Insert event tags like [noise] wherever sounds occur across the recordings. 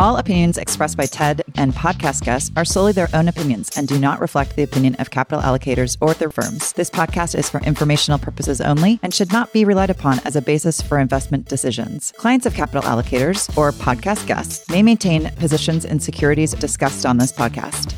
All opinions expressed by TED and podcast guests are solely their own opinions and do not reflect the opinion of capital allocators or their firms. This podcast is for informational purposes only and should not be relied upon as a basis for investment decisions. Clients of capital allocators or podcast guests may maintain positions in securities discussed on this podcast.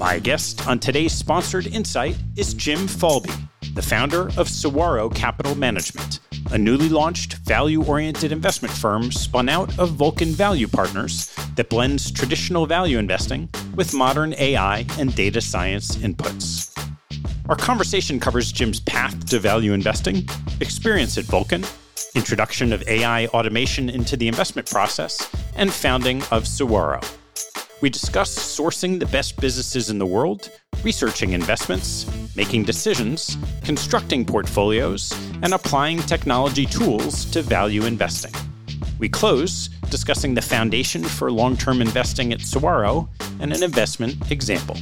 My guest on today's sponsored insight is Jim Falbe, the founder of Saguaro Capital Management a newly launched value oriented investment firm spun out of Vulcan Value Partners that blends traditional value investing with modern AI and data science inputs. Our conversation covers Jim's path to value investing, experience at Vulcan, introduction of AI automation into the investment process, and founding of Saguaro. We discuss sourcing the best businesses in the world, researching investments, making decisions, constructing portfolios, and applying technology tools to value investing. We close discussing the foundation for long term investing at Saguaro and an investment example.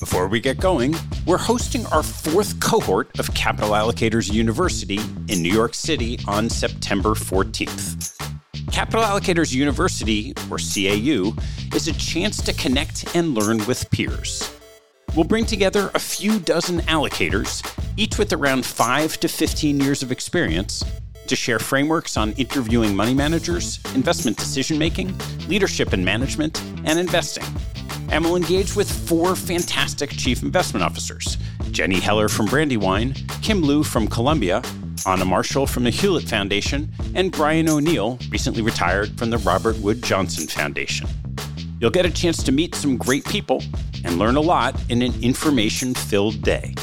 Before we get going, we're hosting our fourth cohort of Capital Allocators University in New York City on September 14th. Capital Allocators University, or CAU, is a chance to connect and learn with peers. We'll bring together a few dozen allocators, each with around 5 to 15 years of experience, to share frameworks on interviewing money managers, investment decision making, leadership and management, and investing. And we'll engage with four fantastic chief investment officers Jenny Heller from Brandywine, Kim Liu from Columbia, Anna Marshall from the Hewlett Foundation, and Brian O'Neill, recently retired from the Robert Wood Johnson Foundation. You'll get a chance to meet some great people and learn a lot in an information-filled day.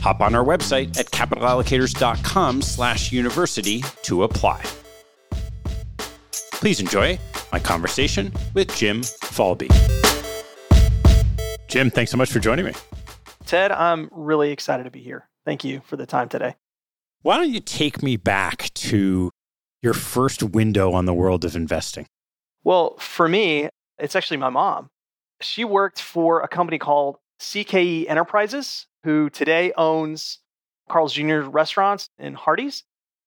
Hop on our website at capitalallocators.com slash university to apply. Please enjoy my conversation with Jim Falbe. Jim, thanks so much for joining me. Ted, I'm really excited to be here. Thank you for the time today. Why don't you take me back to your first window on the world of investing? Well, for me, it's actually my mom. She worked for a company called CKE Enterprises, who today owns Carl's Jr. restaurants and Hardee's.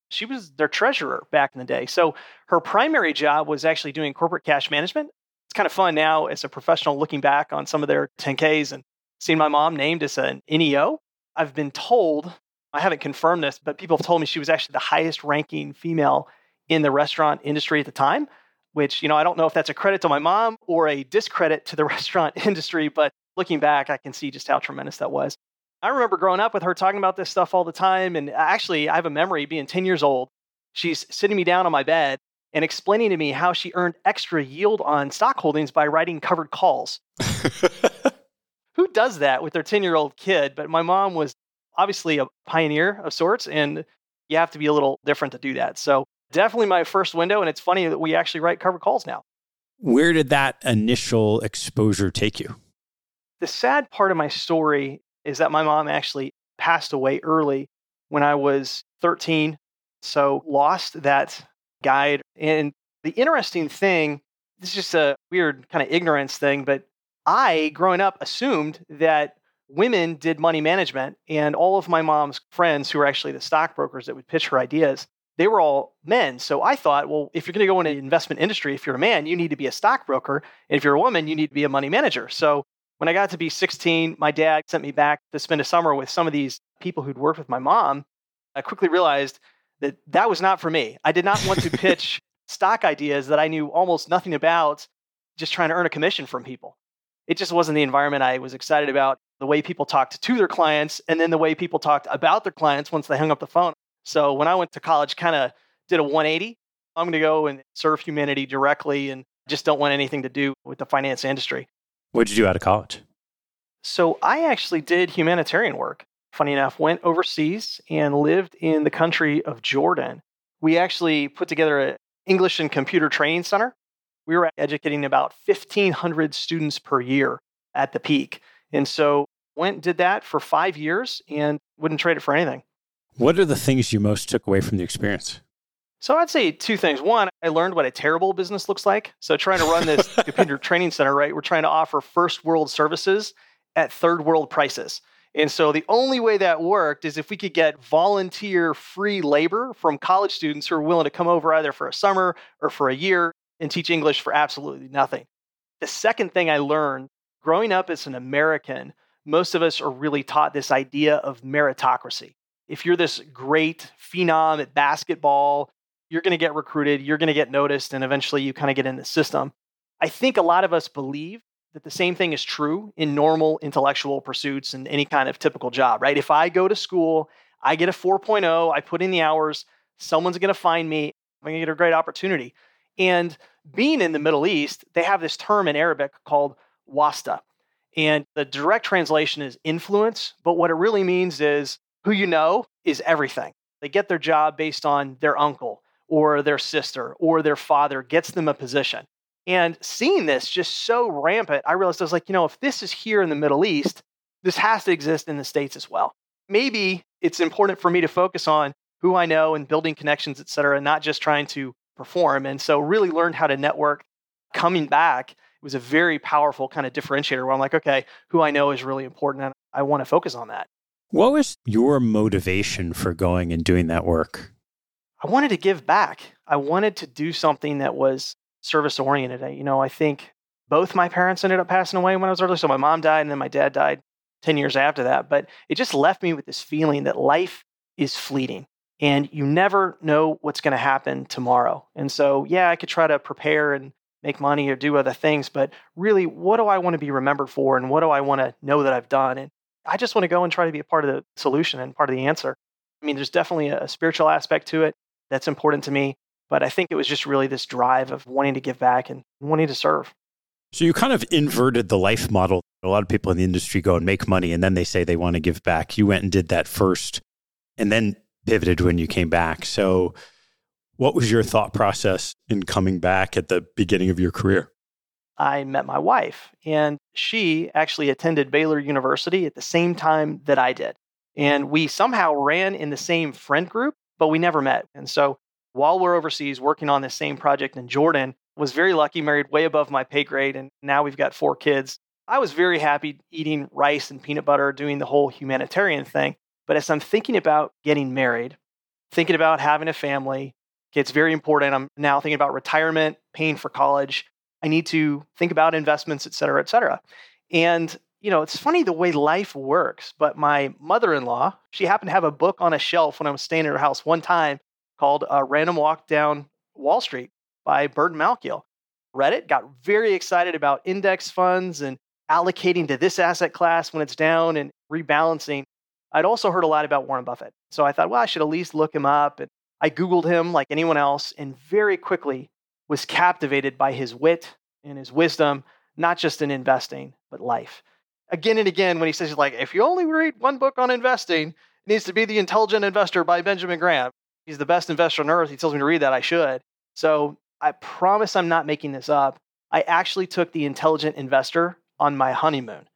She was their treasurer back in the day. So her primary job was actually doing corporate cash management. It's kind of fun now as a professional looking back on some of their 10Ks and seeing my mom named as an NEO. I've been told, I haven't confirmed this, but people have told me she was actually the highest ranking female in the restaurant industry at the time which, you know, I don't know if that's a credit to my mom or a discredit to the [laughs] restaurant industry, but looking back, I can see just how tremendous that was. I remember growing up with her talking about this stuff all the time. And actually, I have a memory being 10 years old. She's sitting me down on my bed and explaining to me how she earned extra yield on stock holdings by writing covered calls. [laughs] Who does that with their 10 year old kid? But my mom was obviously a pioneer of sorts, and you have to be a little different to do that. So definitely my first window. And it's funny that we actually write covered calls now. Where did that initial exposure take you? The sad part of my story is that my mom actually passed away early when I was 13. So lost that guide. And the interesting thing, this is just a weird kind of ignorance thing, but I, growing up, assumed that women did money management and all of my mom's friends who were actually the stockbrokers that would pitch her ideas they were all men. So I thought, well, if you're going to go into the investment industry, if you're a man, you need to be a stockbroker. And if you're a woman, you need to be a money manager. So when I got to be 16, my dad sent me back to spend a summer with some of these people who'd worked with my mom. I quickly realized that that was not for me. I did not want to [laughs] pitch stock ideas that I knew almost nothing about, just trying to earn a commission from people. It just wasn't the environment I was excited about. The way people talked to their clients, and then the way people talked about their clients once they hung up the phone. So when I went to college, kind of did a 180. I'm going to go and serve humanity directly and just don't want anything to do with the finance industry. What did you do out of college? So I actually did humanitarian work. Funny enough, went overseas and lived in the country of Jordan. We actually put together an English and computer training center. We were educating about 1,500 students per year at the peak. And so went did that for five years and wouldn't trade it for anything. What are the things you most took away from the experience? So I'd say two things. One, I learned what a terrible business looks like. So trying to run this [laughs] computer training center, right? We're trying to offer first world services at third world prices. And so the only way that worked is if we could get volunteer free labor from college students who are willing to come over either for a summer or for a year and teach English for absolutely nothing. The second thing I learned growing up as an American, most of us are really taught this idea of meritocracy. If you're this great phenom at basketball, you're going to get recruited, you're going to get noticed, and eventually you kind of get in the system. I think a lot of us believe that the same thing is true in normal intellectual pursuits and any kind of typical job, right? If I go to school, I get a 4.0, I put in the hours, someone's going to find me, I'm going to get a great opportunity. And being in the Middle East, they have this term in Arabic called wasta. And the direct translation is influence, but what it really means is who you know is everything. They get their job based on their uncle or their sister or their father gets them a position. And seeing this just so rampant, I realized I was like, you know, if this is here in the Middle East, this has to exist in the States as well. Maybe it's important for me to focus on who I know and building connections, et cetera, and not just trying to perform. And so really learned how to network coming back. It was a very powerful kind of differentiator where I'm like, okay, who I know is really important and I want to focus on that. What was your motivation for going and doing that work? I wanted to give back. I wanted to do something that was service oriented. You know, I think both my parents ended up passing away when I was early. So my mom died and then my dad died 10 years after that. But it just left me with this feeling that life is fleeting and you never know what's going to happen tomorrow. And so, yeah, I could try to prepare and make money or do other things, but really, what do I want to be remembered for? And what do I want to know that I've done? And I just want to go and try to be a part of the solution and part of the answer. I mean, there's definitely a spiritual aspect to it that's important to me. But I think it was just really this drive of wanting to give back and wanting to serve. So you kind of inverted the life model. A lot of people in the industry go and make money and then they say they want to give back. You went and did that first and then pivoted when you came back. So what was your thought process in coming back at the beginning of your career? I met my wife, and she actually attended Baylor University at the same time that I did. And we somehow ran in the same friend group, but we never met. And so while we're overseas working on this same project in Jordan, was very lucky, married way above my pay grade, and now we've got four kids. I was very happy eating rice and peanut butter, doing the whole humanitarian thing. But as I'm thinking about getting married, thinking about having a family, it's very important. I'm now thinking about retirement, paying for college. I need to think about investments, et cetera, et cetera. And, you know, it's funny the way life works. But my mother in law, she happened to have a book on a shelf when I was staying at her house one time called A Random Walk Down Wall Street by Burton Malkiel. Read it, got very excited about index funds and allocating to this asset class when it's down and rebalancing. I'd also heard a lot about Warren Buffett. So I thought, well, I should at least look him up. And I Googled him like anyone else and very quickly was captivated by his wit and his wisdom, not just in investing, but life. Again and again, when he says, like, if you only read one book on investing, it needs to be The Intelligent Investor by Benjamin Graham. He's the best investor on earth. He tells me to read that. I should. So I promise I'm not making this up. I actually took the intelligent investor on my honeymoon.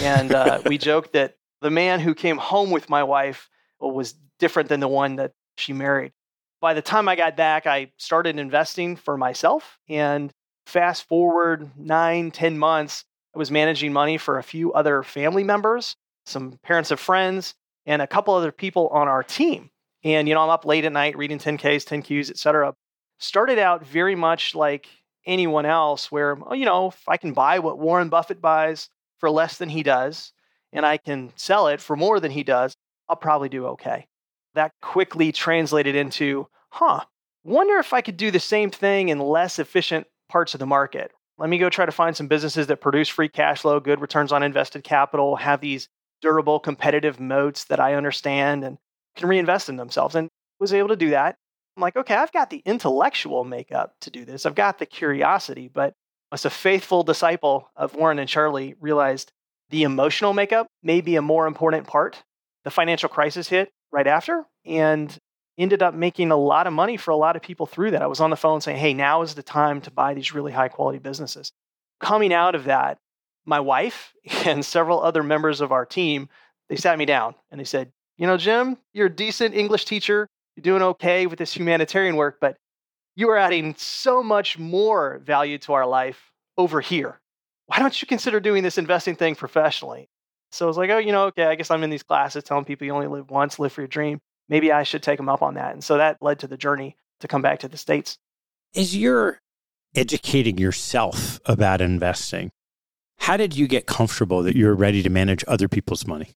And uh, we [laughs] joked that the man who came home with my wife uh, was different than the one that she married. By the time I got back, I started investing for myself. And fast forward nine, ten months, I was managing money for a few other family members, some parents of friends, and a couple other people on our team. And, you know, I'm up late at night reading 10Ks, 10Qs, et cetera. Started out very much like anyone else, where, oh, you know, if I can buy what Warren Buffett buys for less than he does, and I can sell it for more than he does, I'll probably do okay. That quickly translated into, huh, wonder if I could do the same thing in less efficient parts of the market. Let me go try to find some businesses that produce free cash flow, good returns on invested capital, have these durable competitive moats that I understand, and can reinvest in themselves and was able to do that. I'm like, okay, I've got the intellectual makeup to do this. I've got the curiosity, but as a faithful disciple of Warren and Charlie realized the emotional makeup may be a more important part. The financial crisis hit right after, and ended up making a lot of money for a lot of people through that. I was on the phone saying, hey, now is the time to buy these really high quality businesses. Coming out of that, my wife [laughs] and several other members of our team, they sat me down and they said, you know, Jim, you're a decent English teacher. You're doing okay with this humanitarian work, but you are adding so much more value to our life over here. Why don't you consider doing this investing thing professionally? So I was like, oh, you know, okay, I guess I'm in these classes telling people you only live once, live for your dream. Maybe I should take them up on that. And so that led to the journey to come back to the States. As you're educating yourself about investing, how did you get comfortable that you're ready to manage other people's money?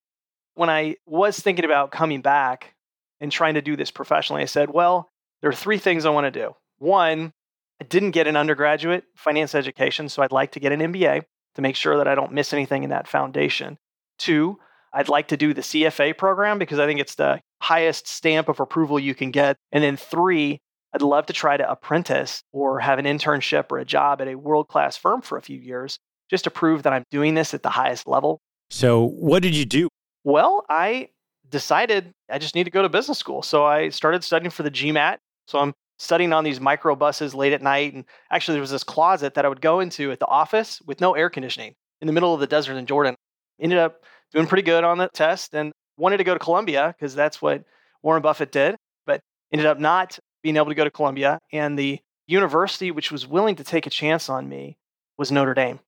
When I was thinking about coming back and trying to do this professionally, I said, well, there are three things I want to do. One, I didn't get an undergraduate finance education, so I'd like to get an MBA to make sure that I don't miss anything in that foundation. Two, I'd like to do the CFA program because I think it's the highest stamp of approval you can get. And then three, I'd love to try to apprentice or have an internship or a job at a world class firm for a few years just to prove that I'm doing this at the highest level. So, what did you do? Well, I decided I just need to go to business school. So, I started studying for the GMAT. So, I'm studying on these micro buses late at night. And actually, there was this closet that I would go into at the office with no air conditioning in the middle of the desert in Jordan. Ended up doing pretty good on the test and wanted to go to Columbia because that's what Warren Buffett did, but ended up not being able to go to Columbia. And the university which was willing to take a chance on me was Notre Dame.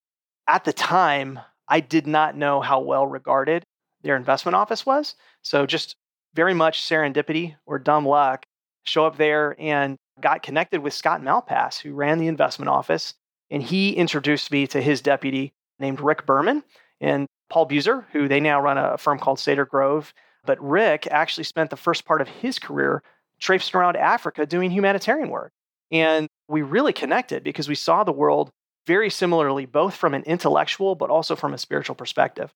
At the time, I did not know how well regarded their investment office was. So just very much serendipity or dumb luck, show up there and got connected with Scott Malpass, who ran the investment office. And he introduced me to his deputy named Rick Berman. And Paul Buser, who they now run a firm called Sader Grove. But Rick actually spent the first part of his career traipsing around Africa doing humanitarian work. And we really connected because we saw the world very similarly, both from an intellectual but also from a spiritual perspective.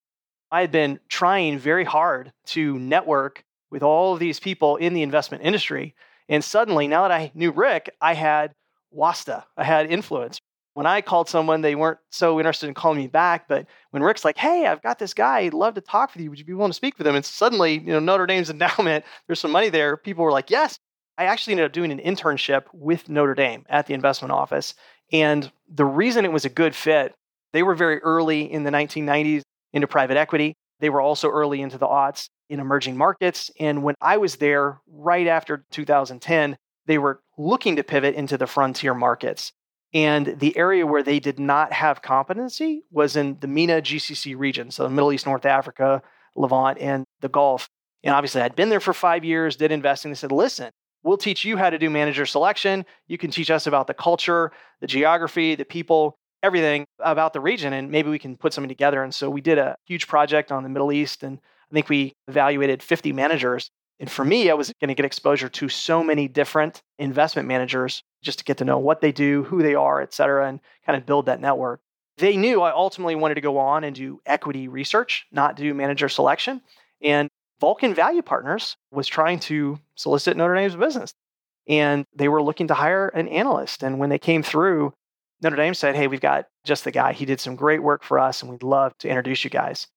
I had been trying very hard to network with all of these people in the investment industry. And suddenly, now that I knew Rick, I had wasta, I had influence. When I called someone, they weren't so interested in calling me back. But when Rick's like, hey, I've got this guy, he'd love to talk with you. Would you be willing to speak with him? And suddenly, you know, Notre Dame's [laughs] endowment, there's some money there. People were like, yes. I actually ended up doing an internship with Notre Dame at the investment office. And the reason it was a good fit, they were very early in the 1990s into private equity. They were also early into the aughts in emerging markets. And when I was there right after 2010, they were looking to pivot into the frontier markets. And the area where they did not have competency was in the MENA GCC region, so Middle East, North Africa, Levant, and the Gulf. And obviously, I'd been there for five years, did investing. They said, listen, we'll teach you how to do manager selection. You can teach us about the culture, the geography, the people, everything about the region, and maybe we can put something together. And so we did a huge project on the Middle East, and I think we evaluated 50 managers. And for me, I was going to get exposure to so many different investment managers just to get to know what they do, who they are, et cetera, and kind of build that network. They knew I ultimately wanted to go on and do equity research, not do manager selection. And Vulcan Value Partners was trying to solicit Notre Dame's business. And they were looking to hire an analyst. And when they came through, Notre Dame said, Hey, we've got just the guy. He did some great work for us, and we'd love to introduce you guys.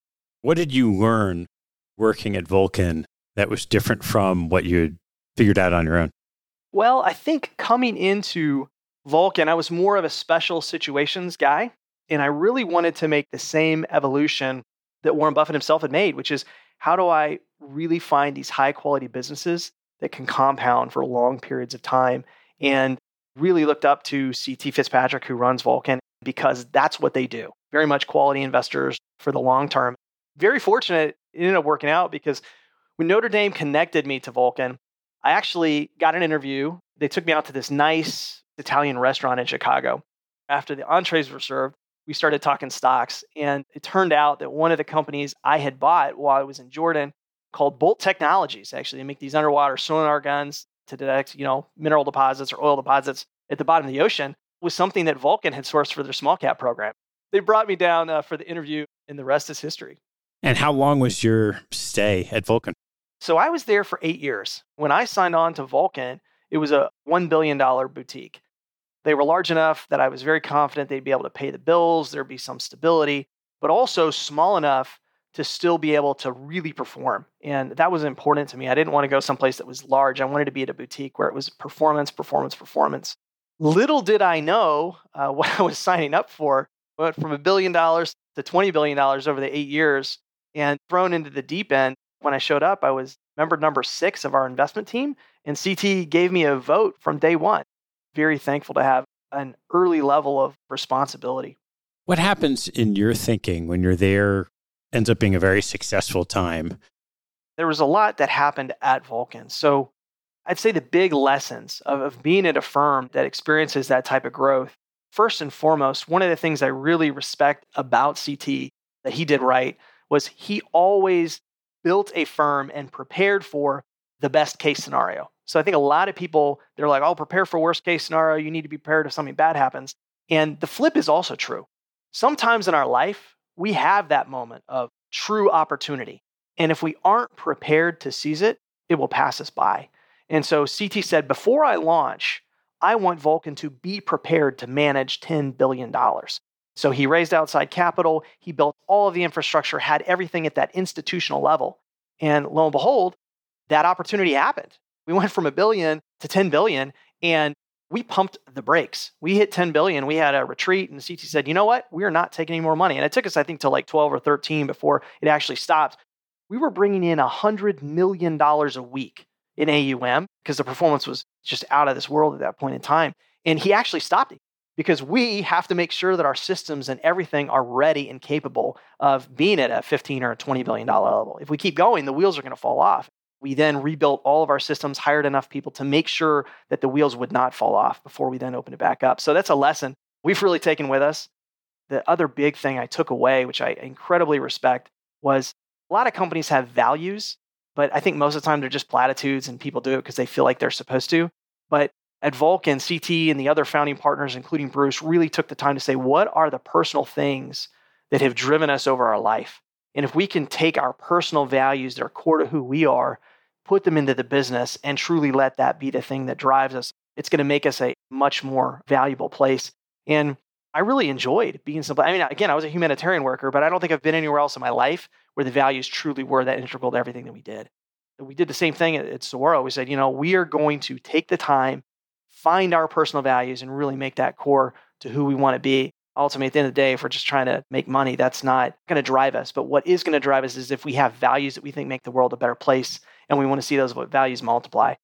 What did you learn working at Vulcan that was different from what you had figured out on your own? Well, I think coming into Vulcan, I was more of a special situations guy. And I really wanted to make the same evolution that Warren Buffett himself had made, which is how do I really find these high quality businesses that can compound for long periods of time? And really looked up to CT Fitzpatrick, who runs Vulcan, because that's what they do. Very much quality investors for the long term. Very fortunate, it ended up working out because when Notre Dame connected me to Vulcan, I actually got an interview. They took me out to this nice Italian restaurant in Chicago. After the entrees were served, we started talking stocks. And it turned out that one of the companies I had bought while I was in Jordan called Bolt Technologies, actually, they make these underwater sonar guns to detect, you know, mineral deposits or oil deposits at the bottom of the ocean, was something that Vulcan had sourced for their small cap program. They brought me down uh, for the interview, and the rest is history. And how long was your stay at Vulcan? So I was there for eight years. When I signed on to Vulcan, it was a $1 billion boutique. They were large enough that I was very confident they'd be able to pay the bills, there'd be some stability, but also small enough to still be able to really perform. And that was important to me. I didn't want to go someplace that was large. I wanted to be at a boutique where it was performance, performance, performance. Little did I know uh, [laughs] what I was signing up for. Went from a billion dollars to $20 billion over the eight years and thrown into the deep end. When I showed up, I was member number six of our investment team, and CT gave me a vote from day one. Very thankful to have an early level of responsibility. What happens in your thinking when you're there ends up being a very successful time? There was a lot that happened at Vulcan. So I'd say the big lessons of, of being at a firm that experiences that type of growth. First and foremost, one of the things I really respect about CT that he did right was he always built a firm and prepared for the best case scenario. So I think a lot of people they're like, "Oh, prepare for worst case scenario. You need to be prepared if something bad happens." And the flip is also true. Sometimes in our life, we have that moment of true opportunity. And if we aren't prepared to seize it, it will pass us by. And so CT said, before I launch, I want Vulcan to be prepared to manage $10 billion. So he raised outside capital, he built all of the infrastructure, had everything at that institutional level. And lo and behold, that opportunity happened. We went from a billion to 10 billion, and we pumped the brakes. We hit 10 billion. We had a retreat, and CT said, you know what? We are not taking any more money. And it took us, I think, to like 12 or 13 before it actually stopped. We were bringing in $100 million a week in AUM because the performance was just out of this world at that point in time. And he actually stopped it because we have to make sure that our systems and everything are ready and capable of being at a 15 or a 20 billion dollar level. If we keep going, the wheels are going to fall off. We then rebuilt all of our systems, hired enough people to make sure that the wheels would not fall off before we then opened it back up. So that's a lesson we've really taken with us. The other big thing I took away, which I incredibly respect, was a lot of companies have values, but I think most of the time they're just platitudes and people do it because they feel like they're supposed to. But at Vulcan, CT and the other founding partners, including Bruce, really took the time to say, what are the personal things that have driven us over our life? And if we can take our personal values that are core to who we are, put them into the business, and truly let that be the thing that drives us, it's going to make us a much more valuable place. And I really enjoyed being simple. I mean, again, I was a humanitarian worker, but I don't think I've been anywhere else in my life where the values truly were that integral to everything that we did. We did the same thing at, at Saguaro. We said, you know, we are going to take the time, find our personal values, and really make that core to who we want to be. Ultimately at the end of the day if we're just trying to make money that's not going to drive us. But what is going to drive us is if we have values that we think make the world a better place and we want to see those values multiply.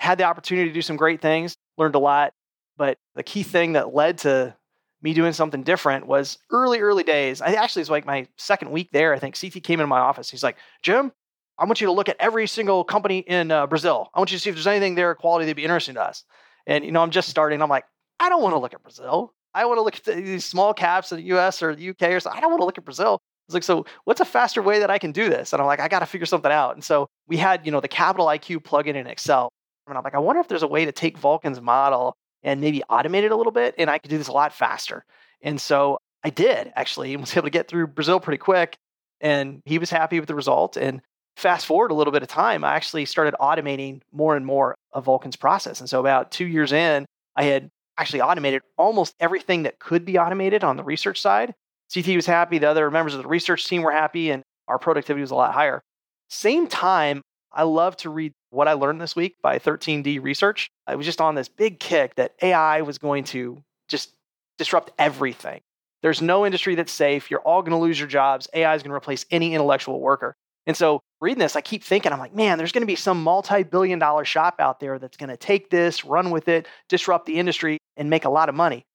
Had the opportunity to do some great things learned a lot but the key thing that led to me doing something different was early early days. I actually was like my second week there i think ct came into my office. He's like jim i want you to look at every single company in uh, brazil. I want you to see if there's anything there quality that'd be interesting to us and you know i'm just starting i'm like i don't want to look at brazil I want to look at these small caps in the US or the UK or something. I don't want to look at Brazil. It's like, so what's a faster way that I can do this? And I'm like, I got to figure something out. And so we had, you know, the Capital IQ plugin in Excel. And I'm like, I wonder if there's a way to take Vulcan's model and maybe automate it a little bit. And I could do this a lot faster. And so I did actually and was able to get through Brazil pretty quick. And he was happy with the result. And fast forward a little bit of time, I actually started automating more and more of Vulcan's process. And so about two years in, I had actually automated almost everything that could be automated on the research side. CT was happy, the other members of the research team were happy, and our productivity was a lot higher. Same time, I love to read what I learned this week by 13D Research. I was just on this big kick that AI was going to just disrupt everything. There's no industry that's safe. You're all going to lose your jobs. AI is going to replace any intellectual worker. And so reading this, I keep thinking, I'm like, man, there's going to be some multi billion dollar shop out there that's going to take this, run with it, disrupt the industry, and make a lot of money.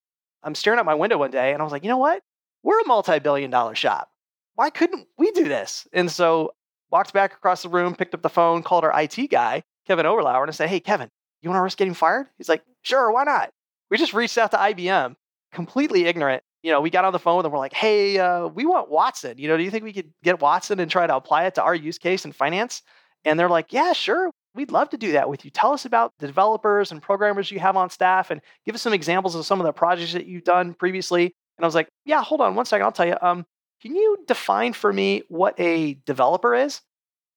I'm staring out my window one day and I was like, you know what? We're a multi billion dollar shop. Why couldn't we do this? And so walked back across the room, picked up the phone, called our IT guy, Kevin Overlauer, and I said, hey, Kevin, you want to risk getting fired? He's like, sure, why not? We just reached out to IBM, completely ignorant you know, we got on the phone with them. We're like, hey, uh, we want Watson. You know, do you think we could get Watson and try to apply it to our use case in finance? And they're like, yeah, sure. We'd love to do that with you. Tell us about the developers and programmers you have on staff and give us some examples of some of the projects that you've done previously. And I was like, yeah, hold on one second. I'll tell you. Um, can you define for me what a developer is?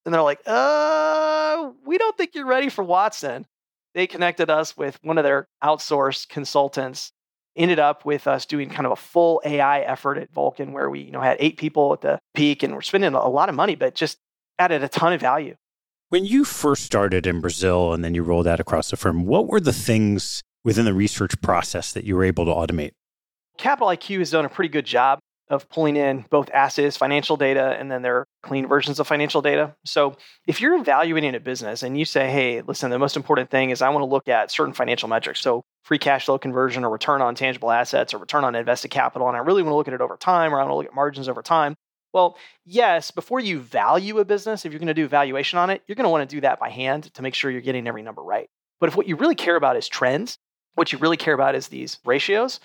And they're like, uh, we don't think you're ready for Watson. They connected us with one of their outsourced consultants ended up with us doing kind of a full AI effort at Vulcan where we, you know, had eight people at the peak and we're spending a lot of money, but just added a ton of value. When you first started in Brazil and then you rolled out across the firm, what were the things within the research process that you were able to automate? Capital IQ has done a pretty good job of pulling in both assets, financial data, and then their clean versions of financial data. So if you're evaluating a business and you say, hey, listen, the most important thing is I want to look at certain financial metrics. So free cash flow conversion or return on tangible assets or return on invested capital, and I really want to look at it over time or I want to look at margins over time. Well, yes, before you value a business, if you're going to do valuation on it, you're going to want to do that by hand to make sure you're getting every number right. But if what you really care about is trends, what you really care about is these ratios,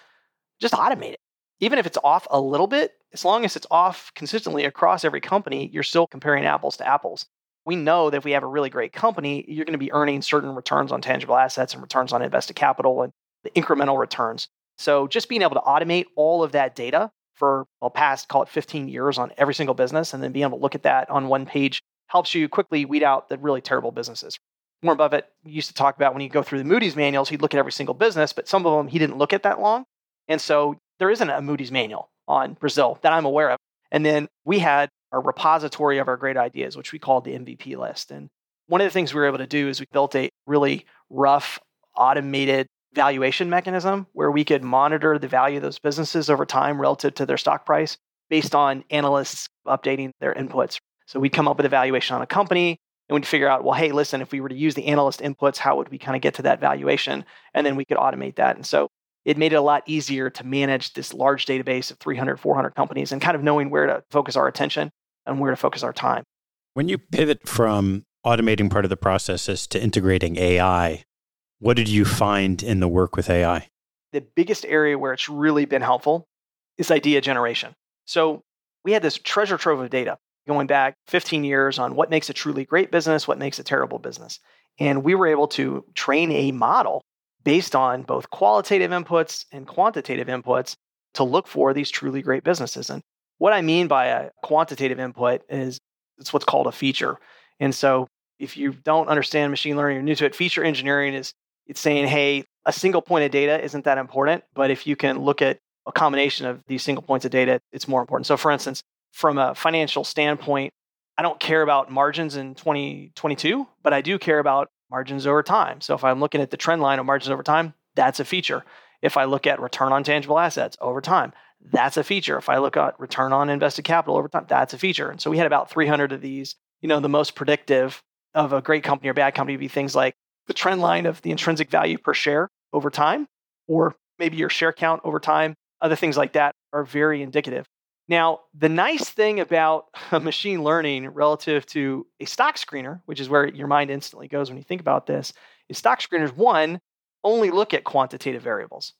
just automate it even if it's off a little bit, as long as it's off consistently across every company, you're still comparing apples to apples. We know that if we have a really great company, you're going to be earning certain returns on tangible assets and returns on invested capital and the incremental returns. So just being able to automate all of that data for well past call it 15 years on every single business and then being able to look at that on one page helps you quickly weed out the really terrible businesses. Warren Buffett used to talk about when you go through the Moody's manuals, he'd look at every single business, but some of them he didn't look at that long. And so there isn't a Moody's manual on Brazil that I'm aware of. And then we had our repository of our great ideas, which we called the MVP list. And one of the things we were able to do is we built a really rough, automated valuation mechanism where we could monitor the value of those businesses over time relative to their stock price based on analysts updating their inputs. So we'd come up with a valuation on a company and we'd figure out, well, hey, listen, if we were to use the analyst inputs, how would we kind of get to that valuation? And then we could automate that. And so it made it a lot easier to manage this large database of 300, 400 companies and kind of knowing where to focus our attention and where to focus our time. When you pivot from automating part of the processes to integrating AI, what did you find in the work with AI? The biggest area where it's really been helpful is idea generation. So we had this treasure trove of data going back 15 years on what makes a truly great business, what makes a terrible business. And we were able to train a model based on both qualitative inputs and quantitative inputs to look for these truly great businesses. And what I mean by a quantitative input is it's what's called a feature. And so if you don't understand machine learning, you're new to it, feature engineering is it's saying, hey, a single point of data isn't that important, but if you can look at a combination of these single points of data, it's more important. So for instance, from a financial standpoint, I don't care about margins in 2022, but I do care about margins over time. So if I'm looking at the trend line of margins over time, that's a feature. If I look at return on tangible assets over time, that's a feature. If I look at return on invested capital over time, that's a feature. And so we had about 300 of these. You know, the most predictive of a great company or bad company would be things like the trend line of the intrinsic value per share over time, or maybe your share count over time. Other things like that are very indicative. Now, the nice thing about [laughs] machine learning relative to a stock screener, which is where your mind instantly goes when you think about this, is stock screeners, one, only look at quantitative variables.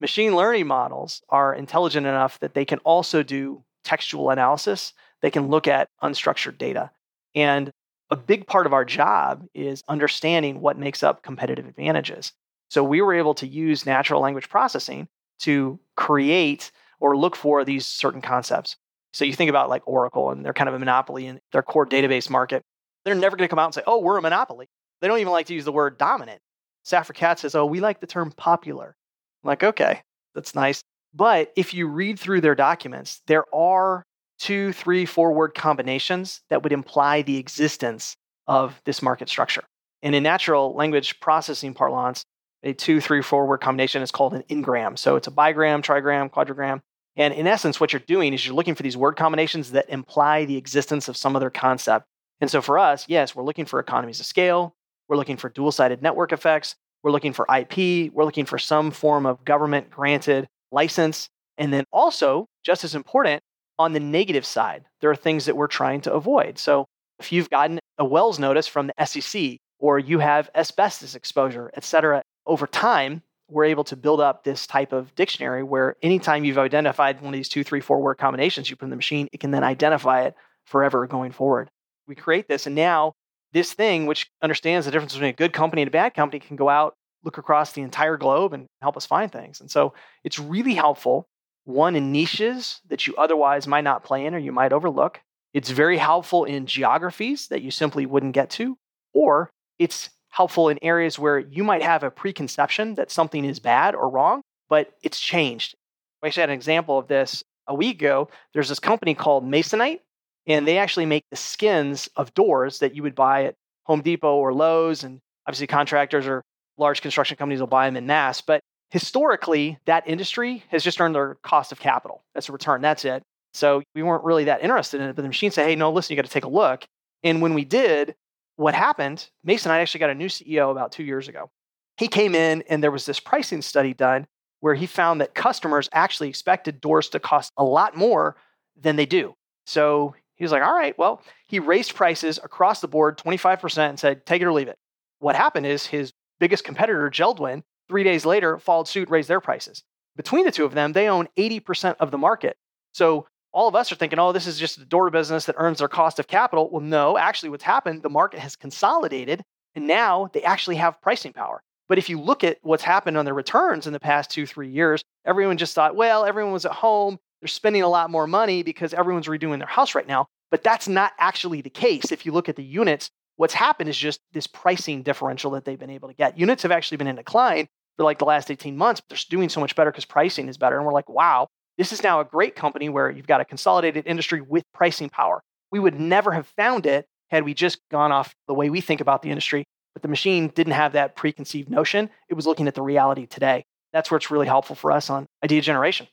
Machine learning models are intelligent enough that they can also do textual analysis, they can look at unstructured data. And a big part of our job is understanding what makes up competitive advantages. So we were able to use natural language processing to create or look for these certain concepts. So you think about like Oracle and they're kind of a monopoly in their core database market. They're never going to come out and say, oh, we're a monopoly. They don't even like to use the word dominant. Safra Catz says, oh, we like the term popular. I'm like, okay, that's nice. But if you read through their documents, there are two, three, four word combinations that would imply the existence of this market structure. And in natural language processing parlance, a two, three, four word combination is called an n-gram. So it's a bigram, trigram, quadrigram. And in essence, what you're doing is you're looking for these word combinations that imply the existence of some other concept. And so for us, yes, we're looking for economies of scale. We're looking for dual sided network effects. We're looking for IP. We're looking for some form of government granted license. And then also, just as important, on the negative side, there are things that we're trying to avoid. So if you've gotten a Wells notice from the SEC or you have asbestos exposure, et cetera, over time, we're able to build up this type of dictionary where anytime you've identified one of these two, three, four word combinations you put in the machine, it can then identify it forever going forward. We create this, and now this thing, which understands the difference between a good company and a bad company, can go out, look across the entire globe, and help us find things. And so it's really helpful, one, in niches that you otherwise might not play in or you might overlook. It's very helpful in geographies that you simply wouldn't get to, or it's helpful in areas where you might have a preconception that something is bad or wrong, but it's changed. I actually had an example of this a week ago. There's this company called Masonite, and they actually make the skins of doors that you would buy at Home Depot or Lowe's. And obviously, contractors or large construction companies will buy them in mass. But historically, that industry has just earned their cost of capital. That's a return. That's it. So we weren't really that interested in it. But the machine said, hey, no, listen, you got to take a look. And when we did, what happened, Masonite actually got a new CEO about two years ago. He came in and there was this pricing study done where he found that customers actually expected doors to cost a lot more than they do. So he was like, all right, well, he raised prices across the board 25% and said, take it or leave it. What happened is his biggest competitor, Jeld-Wen, three days later followed suit, raised their prices. Between the two of them, they own 80% of the market. So all of us are thinking, oh, this is just a door business that earns their cost of capital. Well, no, actually, what's happened, the market has consolidated and now they actually have pricing power. But if you look at what's happened on their returns in the past two, three years, everyone just thought, well, everyone was at home. They're spending a lot more money because everyone's redoing their house right now. But that's not actually the case. If you look at the units, what's happened is just this pricing differential that they've been able to get. Units have actually been in decline for like the last 18 months, but they're doing so much better because pricing is better. And we're like, wow, this is now a great company where you've got a consolidated industry with pricing power. We would never have found it had we just gone off the way we think about the industry. But the machine didn't have that preconceived notion. It was looking at the reality today. That's where it's really helpful for us on idea generation.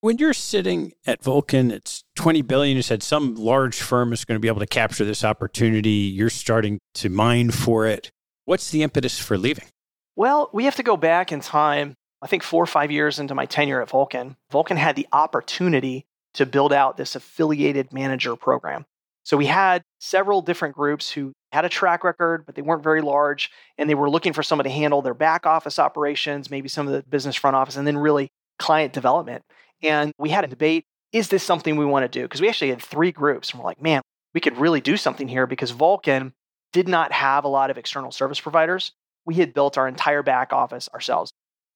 When you're sitting at Vulcan, it's 20 billion. You said some large firm is going to be able to capture this opportunity. You're starting to mine for it. What's the impetus for leaving? Well, we have to go back in time I think four or five years into my tenure at Vulcan, Vulcan had the opportunity to build out this affiliated manager program. So we had several different groups who had a track record, but they weren't very large, and they were looking for someone to handle their back office operations, maybe some of the business front office, and then really client development. And we had a debate is this something we want to do? Because we actually had three groups, and we're like, man, we could really do something here because Vulcan did not have a lot of external service providers. We had built our entire back office ourselves.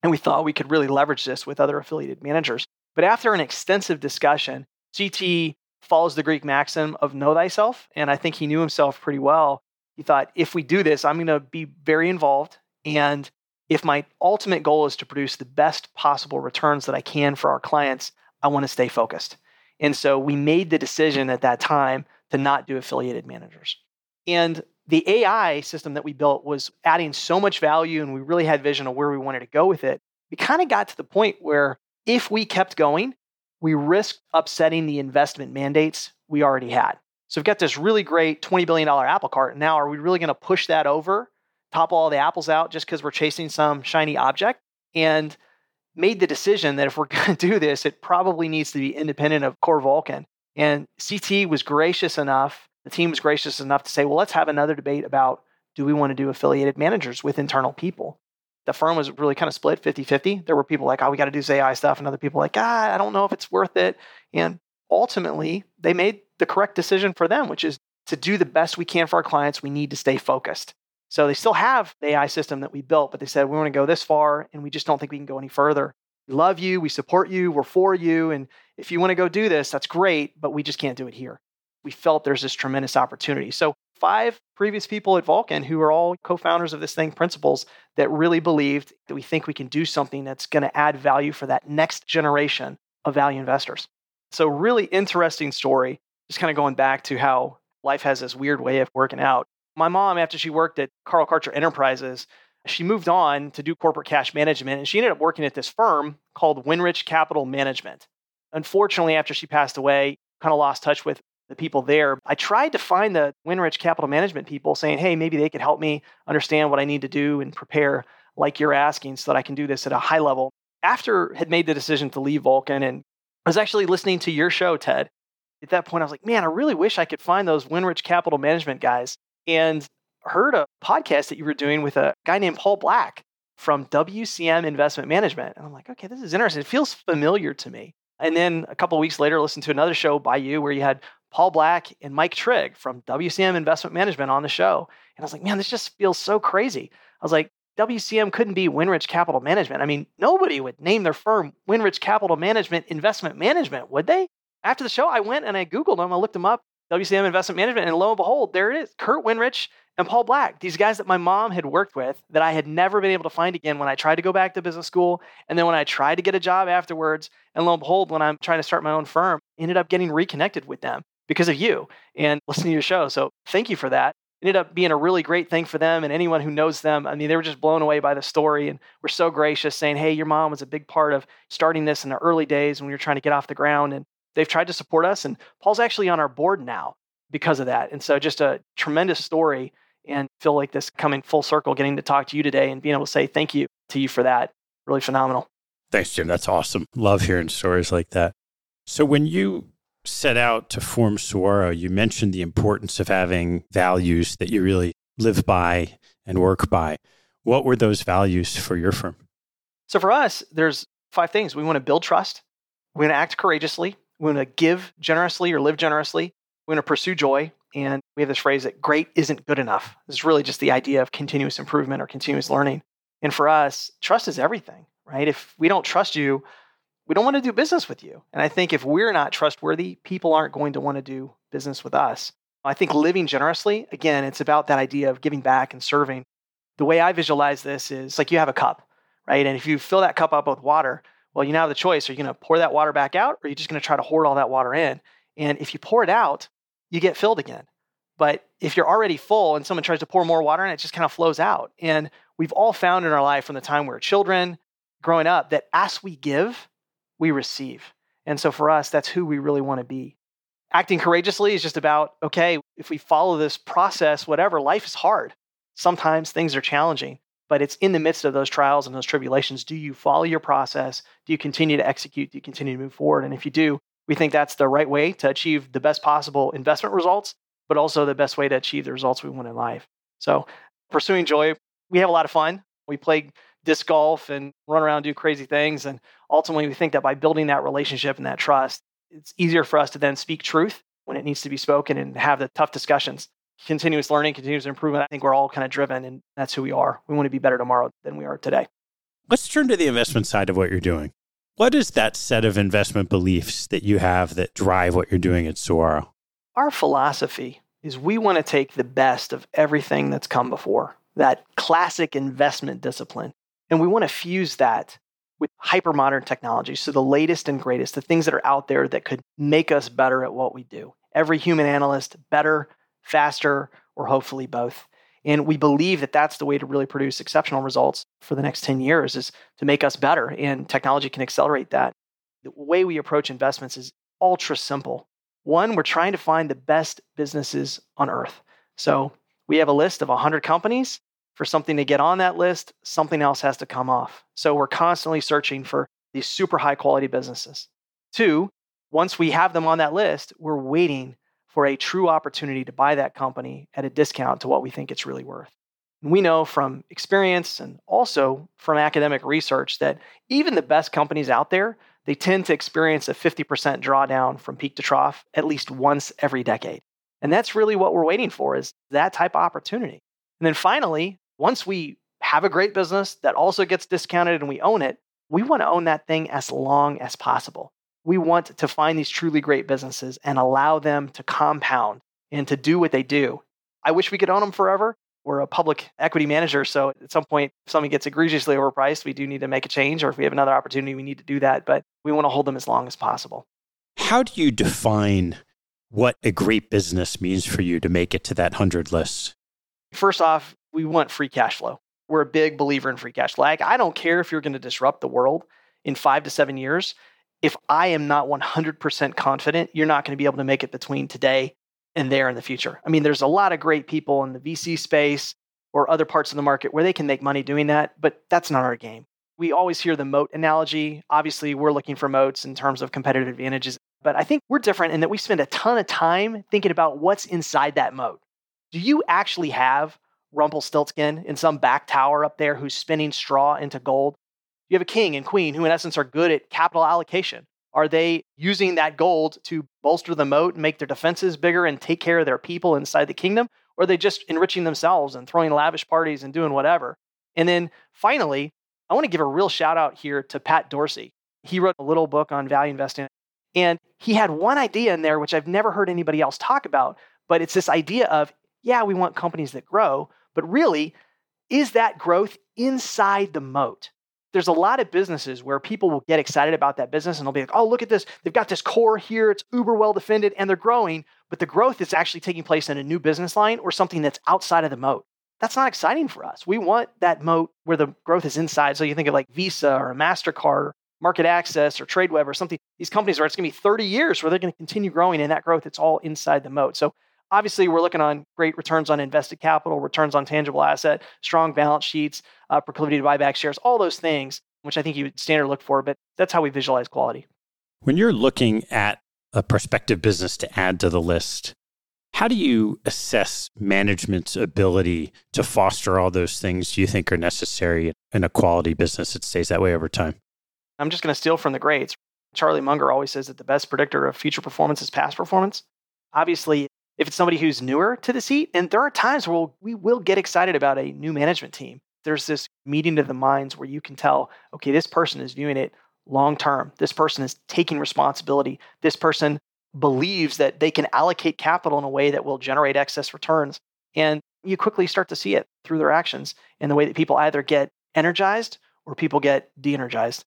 And we thought we could really leverage this with other affiliated managers. But after an extensive discussion, CT follows the Greek maxim of know thyself. And I think he knew himself pretty well. He thought, if we do this, I'm going to be very involved. And if my ultimate goal is to produce the best possible returns that I can for our clients, I want to stay focused. And so we made the decision at that time to not do affiliated managers. And the AI system that we built was adding so much value and we really had vision of where we wanted to go with it. We kind of got to the point where if we kept going, we risked upsetting the investment mandates we already had. So we've got this really great $20 billion apple cart. Now, are we really going to push that over, topple all the apples out just because we're chasing some shiny object? And made the decision that if we're [laughs] going to do this, it probably needs to be independent of core Vulcan. And CT was gracious enough the team was gracious enough to say, well, let's have another debate about do we want to do affiliated managers with internal people? The firm was really kind of split 50 50. There were people like, oh, we got to do this AI stuff, and other people like, ah, I don't know if it's worth it. And ultimately, they made the correct decision for them, which is to do the best we can for our clients, we need to stay focused. So they still have the AI system that we built, but they said, we want to go this far and we just don't think we can go any further. We love you, we support you, we're for you. And if you want to go do this, that's great, but we just can't do it here we felt there's this tremendous opportunity. So, five previous people at Vulcan who are all co founders of this thing, principals, that really believed that we think we can do something that's going to add value for that next generation of value investors. So, really interesting story. Just kind of going back to how life has this weird way of working out. My mom, after she worked at Carl Karcher Enterprises, she moved on to do corporate cash management and she ended up working at this firm called Winrich Capital Management. Unfortunately, after she passed away, kind of lost touch with the people there. I tried to find the Winrich Capital Management people saying, hey, maybe they could help me understand what I need to do and prepare like you're asking so that I can do this at a high level. After had made the decision to leave Vulcan and I was actually listening to your show, Ted. At that point, I was like, man, I really wish I could find those Winrich Capital Management guys. And heard a podcast that you were doing with a guy named Paul Black from WCM Investment Management. And I'm like, okay, this is interesting. It feels familiar to me. And then a couple weeks later, listened to another show by you where you had Paul Black and Mike Trigg from WCM Investment Management on the show. And I was like, man, this just feels so crazy. I was like, WCM couldn't be Winrich Capital Management. I mean, nobody would name their firm Winrich Capital Management Investment Management, would they? After the show, I went and I Googled them. I looked them up. WCM Investment Management. And lo and behold, there it is Kurt Winrich and Paul Black, these guys that my mom had worked with that I had never been able to find again when I tried to go back to business school. And then when I tried to get a job afterwards, and lo and behold, when I'm trying to start my own firm, ended up getting reconnected with them because of you and listening to your show. So thank you for that. It ended up being a really great thing for them and anyone who knows them. I mean, they were just blown away by the story and were so gracious saying, Hey, your mom was a big part of starting this in the early days when we were trying to get off the ground. And they've tried to support us. And Paul's actually on our board now because of that. And so just a tremendous story and feel like this coming full circle, getting to talk to you today and being able to say thank you to you for that. Really phenomenal. Thanks, Jim. That's awesome. Love hearing stories like that. So when you set out to form Saguaro, you mentioned the importance of having values that you really live by and work by. What were those values for your firm? So for us, there's five things. We want to build trust. We want to act courageously. We want to give generously or live generously. We want to pursue joy. And we have this phrase that great isn't good enough. This is really just the idea of continuous improvement or continuous learning. And for us, trust is everything, right? If we don't trust you, we don't want to do business with you. And I think if we're not trustworthy, people aren't going to want to do business with us. I think living generously, again, it's about that idea of giving back and serving. The way I visualize this is like you have a cup, right? And if you fill that cup up with water, well, you now have the choice. Are you going to pour that water back out or are you just going to try to hoard all that water in? And if you pour it out, you get filled again. But if you're already full and someone tries to pour more water in, it just kind of flows out. And we've all found in our life from the time we were children, growing up, that as we give, we receive. And so for us, that's who we really want to be. Acting courageously is just about, okay, if we follow this process, whatever, life is hard. Sometimes things are challenging, but it's in the midst of those trials and those tribulations. Do you follow your process? Do you continue to execute? Do you continue to move forward? And if you do, we think that's the right way to achieve the best possible investment results, but also the best way to achieve the results we want in life. So, pursuing joy, we have a lot of fun. We play disc golf and run around, do crazy things. And ultimately, we think that by building that relationship and that trust, it's easier for us to then speak truth when it needs to be spoken and have the tough discussions. Continuous learning, continuous improvement. I think we're all kind of driven, and that's who we are. We want to be better tomorrow than we are today. Let's turn to the investment side of what you're doing. What is that set of investment beliefs that you have that drive what you're doing at Saguaro? Our philosophy is we want to take the best of everything that's come before, that classic investment discipline, and we want to fuse that with hypermodern technology. So, the latest and greatest, the things that are out there that could make us better at what we do. Every human analyst better, faster, or hopefully both. And we believe that that's the way to really produce exceptional results for the next 10 years is to make us better. And technology can accelerate that. The way we approach investments is ultra simple. One, we're trying to find the best businesses on earth. So we have a list of 100 companies. For something to get on that list, something else has to come off. So we're constantly searching for these super high quality businesses. Two, once we have them on that list, we're waiting for a true opportunity to buy that company at a discount to what we think it's really worth. And we know from experience and also from academic research that even the best companies out there, they tend to experience a 50% drawdown from peak to trough at least once every decade. And that's really what we're waiting for is that type of opportunity. And then finally, once we have a great business that also gets discounted and we own it, we want to own that thing as long as possible we want to find these truly great businesses and allow them to compound and to do what they do. I wish we could own them forever. We're a public equity manager, so at some point, if something gets egregiously overpriced, we do need to make a change, or if we have another opportunity, we need to do that. But we want to hold them as long as possible. How do you define what a great business means for you to make it to that 100 list? First off, we want free cash flow. We're a big believer in free cash flow. Like, I don't care if you're going to disrupt the world in five to seven years if I am not 100% confident, you're not going to be able to make it between today and there in the future. I mean, there's a lot of great people in the VC space or other parts of the market where they can make money doing that, but that's not our game. We always hear the moat analogy. Obviously, we're looking for moats in terms of competitive advantages, but I think we're different in that we spend a ton of time thinking about what's inside that moat. Do you actually have Rumpelstiltskin in some back tower up there who's spinning straw into gold? you have a king and queen who, in essence, are good at capital allocation. Are they using that gold to bolster the moat and make their defenses bigger and take care of their people inside the kingdom? Or are they just enriching themselves and throwing lavish parties and doing whatever? And then finally, I want to give a real shout out here to Pat Dorsey. He wrote a little book on value investing. And he had one idea in there, which I've never heard anybody else talk about, but it's this idea of, yeah, we want companies that grow, but really, is that growth inside the moat? There's a lot of businesses where people will get excited about that business and they'll be like, oh, look at this. They've got this core here. It's uber well defended and they're growing, but the growth is actually taking place in a new business line or something that's outside of the moat. That's not exciting for us. We want that moat where the growth is inside. So you think of like Visa or MasterCard, MarketAxess or TradeWeb or something. These companies are, it's going to be 30 years where they're going to continue growing and that growth, it's all inside the moat. So obviously we're looking on great returns on invested capital, returns on tangible asset, strong balance sheets, uh, proclivity to buy back shares, all those things, which I think you would standard look for. But that's how we visualize quality. When you're looking at a prospective business to add to the list, how do you assess management's ability to foster all those things you think are necessary in a quality business that stays that way over time? I'm just going to steal from the greats. Charlie Munger always says that the best predictor of future performance is past performance. Obviously, if it's somebody who's newer to the seat, and there are times where we will get excited about a new management team. There's this meeting of the minds where you can tell, okay, this person is viewing it long term. This person is taking responsibility. This person believes that they can allocate capital in a way that will generate excess returns. And you quickly start to see it through their actions in the way that people either get energized or people get de energized.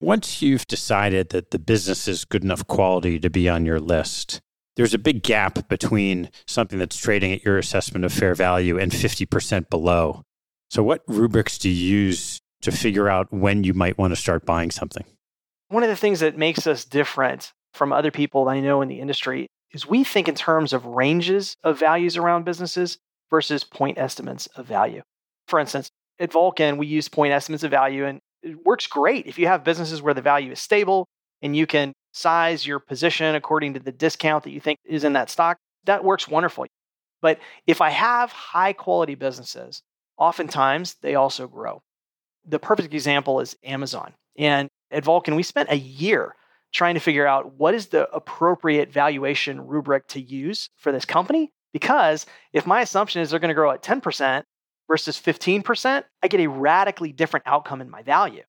Once you've decided that the business is good enough quality to be on your list, there's a big gap between something that's trading at your assessment of fair value and 50% below. So, what rubrics do you use to figure out when you might want to start buying something? One of the things that makes us different from other people I know in the industry is we think in terms of ranges of values around businesses versus point estimates of value. For instance, at Vulcan, we use point estimates of value, and it works great if you have businesses where the value is stable and you can size your position according to the discount that you think is in that stock. That works wonderfully. But if I have high quality businesses, oftentimes they also grow. The perfect example is Amazon. And at Vulcan, we spent a year trying to figure out what is the appropriate valuation rubric to use for this company. Because if my assumption is they're going to grow at 10% versus 15%, I get a radically different outcome in my value.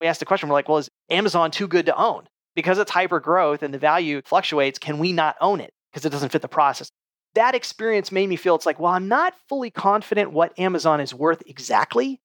We asked the question, we're like, well, is Amazon too good to own? Because it's hyper growth and the value fluctuates, can we not own it because it doesn't fit the process? That experience made me feel it's like, well, I'm not fully confident what Amazon is worth exactly.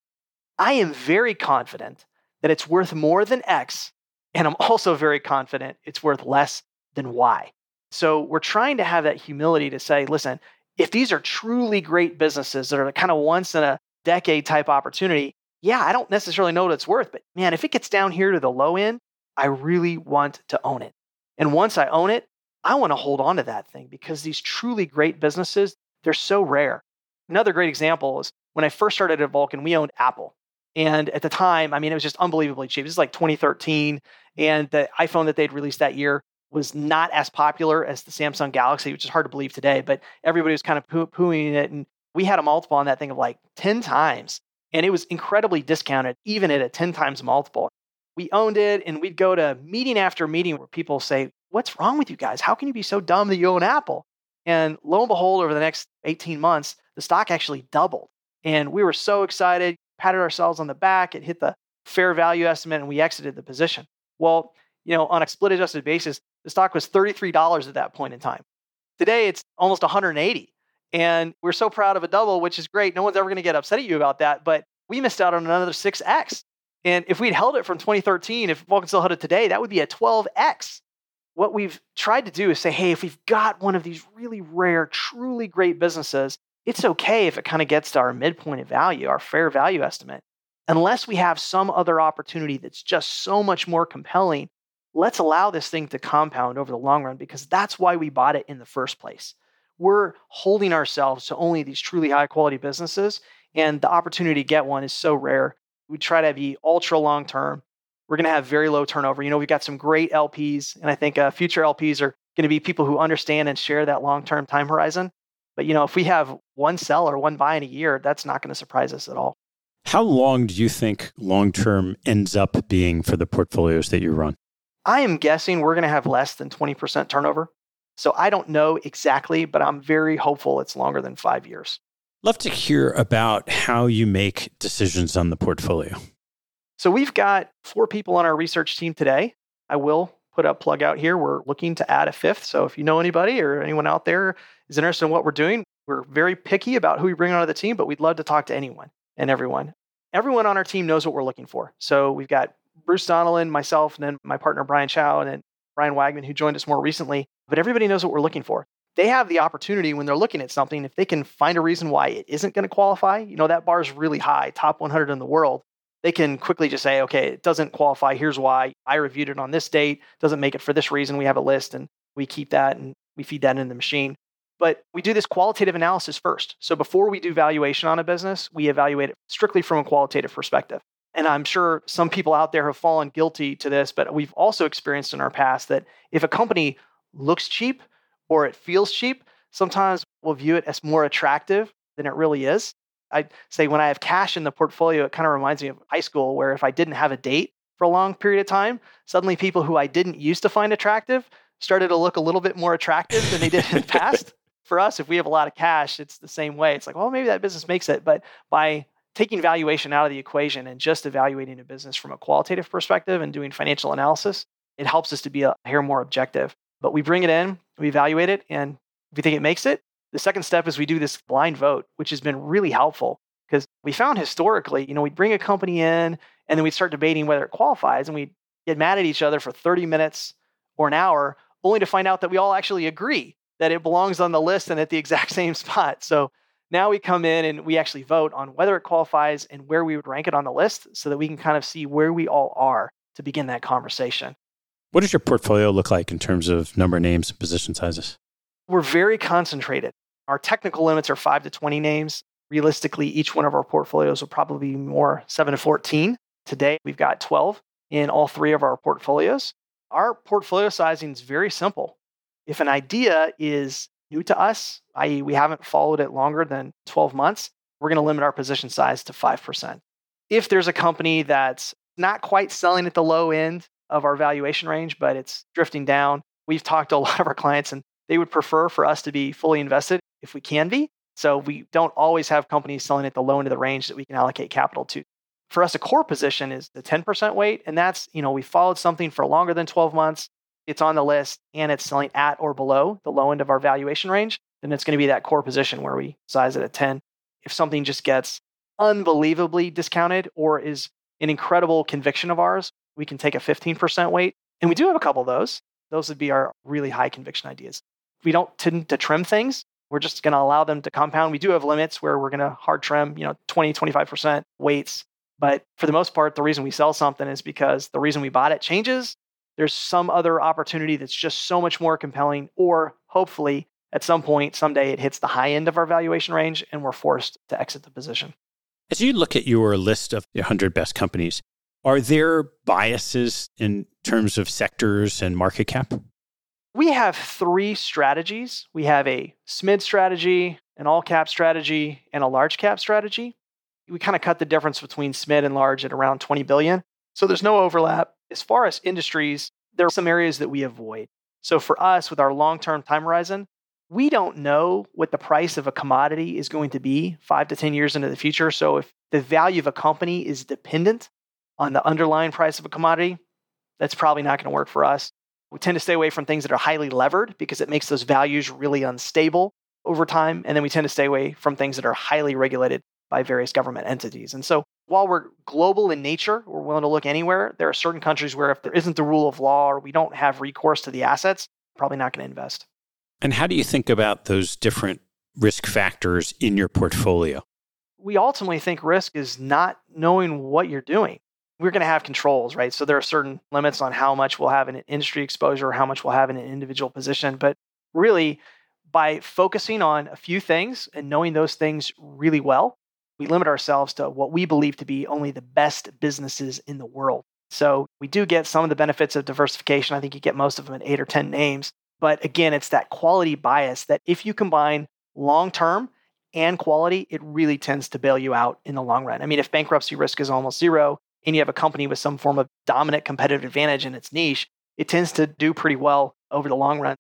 I am very confident that it's worth more than X and I'm also very confident it's worth less than Y. So we're trying to have that humility to say, listen, if these are truly great businesses that are kind of once in a decade type opportunity, yeah, I don't necessarily know what it's worth, but man, if it gets down here to the low end, I really want to own it. And once I own it, I want to hold on to that thing because these truly great businesses, they're so rare. Another great example is when I first started at Vulcan, we owned Apple. And at the time, I mean, it was just unbelievably cheap. This is like 2013. And the iPhone that they'd released that year was not as popular as the Samsung Galaxy, which is hard to believe today, but everybody was kind of poo- pooing it. And we had a multiple on that thing of like 10 times. And it was incredibly discounted, even at a 10 times multiple. We owned it and we'd go to meeting after meeting where people say, What's wrong with you guys? How can you be so dumb that you own Apple? And lo and behold, over the next 18 months, the stock actually doubled. And we were so excited, patted ourselves on the back. It hit the fair value estimate and we exited the position. Well, you know, on a split adjusted basis, the stock was $33 at that point in time. Today it's almost 180. And we're so proud of a double, which is great. No one's ever going to get upset at you about that, but we missed out on another 6x. And if we'd held it from 2013, if Vulcan still held it today, that would be a 12x. What we've tried to do is say, hey, if we've got one of these really rare, truly great businesses, it's okay if it kind of gets to our midpoint of value, our fair value estimate unless we have some other opportunity that's just so much more compelling, let's allow this thing to compound over the long run because that's why we bought it in the first place. We're holding ourselves to only these truly high quality businesses, and the opportunity to get one is so rare. We try to be ultra long term. We're going to have very low turnover. You know, we've got some great LPs, and I think uh, future LPs are going to be people who understand and share that long term time horizon. But you know, if we have one sell or one buy in a year, that's not going to surprise us at all. How long do you think long term ends up being for the portfolios that you run? I am guessing we're going to have less than 20% turnover. So I don't know exactly, but I'm very hopeful it's longer than five years. Love to hear about how you make decisions on the portfolio. So we've got four people on our research team today. I will put a plug out here. We're looking to add a fifth. So if you know anybody or anyone out there is interested in what we're doing, we're very picky about who we bring onto the team, but we'd love to talk to anyone and everyone. Everyone on our team knows what we're looking for. So we've got Bruce Donnellan, myself, and then my partner Brian Chow, and then Brian Wagman, who joined us more recently. But everybody knows what we're looking for. They have the opportunity when they're looking at something, if they can find a reason why it isn't going to qualify, you know, that bar is really high, top 100 in the world. They can quickly just say, okay, it doesn't qualify. Here's why. I reviewed it on this date, doesn't make it for this reason. We have a list and we keep that and we feed that into the machine. But we do this qualitative analysis first. So before we do valuation on a business, we evaluate it strictly from a qualitative perspective. And I'm sure some people out there have fallen guilty to this, but we've also experienced in our past that if a company looks cheap or it feels cheap, sometimes we'll view it as more attractive than it really is. I say when I have cash in the portfolio, it kind of reminds me of high school, where if I didn't have a date for a long period of time, suddenly people who I didn't used to find attractive started to look a little bit more attractive than they did in the past. [laughs] For us, if we have a lot of cash, it's the same way. It's like, well, maybe that business makes it. But by taking valuation out of the equation and just evaluating a business from a qualitative perspective and doing financial analysis, it helps us to be uh, a hair more objective. But we bring it in, we evaluate it, and if we think it makes it, the second step is we do this blind vote, which has been really helpful because we found historically, you know, we'd bring a company in and then we'd start debating whether it qualifies and we'd get mad at each other for 30 minutes or an hour, only to find out that we all actually agree that it belongs on the list and at the [laughs] exact same spot. So now we come in and we actually vote on whether it qualifies and where we would rank it on the list so that we can kind of see where we all are to begin that conversation. What does your portfolio look like in terms of number of names and position sizes? We're very concentrated. Our technical limits are 5 to 20 names. Realistically, each one of our portfolios will probably be more 7 to 14. Today, we've got 12 in all three of our portfolios. Our portfolio sizing is very simple. If an idea is new to us, i.e., we haven't followed it longer than 12 months, we're going to limit our position size to 5%. If there's a company that's not quite selling at the low end of our valuation range, but it's drifting down, we've talked to a [laughs] lot of our clients and they would prefer for us to be fully invested if we can be. So we don't always have companies selling at the low end of the range that we can allocate capital to. For us, a core position is the 10% weight. And that's, you know, we followed something for longer than 12 months it's on the list and it's selling at or below the low end of our valuation range, then it's going to be that core position where we size it at 10. If something just gets unbelievably discounted or is an incredible conviction of ours, we can take a 15% weight. And we do have a couple of those. Those would be our really high conviction ideas. We don't tend to trim things. We're just going to allow them to compound. We do have limits where we're going to hard trim, you know, 20, 25% weights. But for the most part, the reason we sell something is because the reason we bought it changes there's some other opportunity that's just so much more compelling, or hopefully at some point, someday it hits the high end of our valuation range and we're forced to exit the position. As you look at your list of the 100 best companies, are there biases in terms of sectors and market cap? We have three strategies. We have a SMID strategy, an all cap strategy, and a large cap strategy. We kind of cut the difference between SMID and large at around 20 billion. So there's no overlap. As far as industries, there are some areas that we avoid. So for us, with our long term time horizon, we don't know what the price of a commodity is going to be five to 10 years into the future. So if the value of a company is dependent on the underlying price of a commodity, that's probably not going to work for us. We tend to stay away from things that are highly levered because it makes those values really unstable over time. And then we tend to stay away from things that are highly regulated by various government entities. And so while we're global in nature, we're willing to look anywhere. There are certain countries where if there isn't the rule of law or we don't have recourse to the assets, probably not going to invest. And how do you think about those different risk factors in your portfolio? We ultimately think risk is not knowing what you're doing. We're going to have controls, right? So there are certain limits on how much we'll have in an industry exposure, or how much we'll have in an individual position. But really, by focusing on a few things and knowing those things really well, we limit ourselves to what we believe to be only the best businesses in the world. So we do get some of the benefits of diversification. I think you get most of them in eight or 10 names. But again, it's that quality bias that if you combine long term and quality, it really tends to bail you out in the long run. I mean, if bankruptcy risk is almost zero and you have a company with some form of dominant competitive advantage in its niche, it tends to do pretty well over the long run.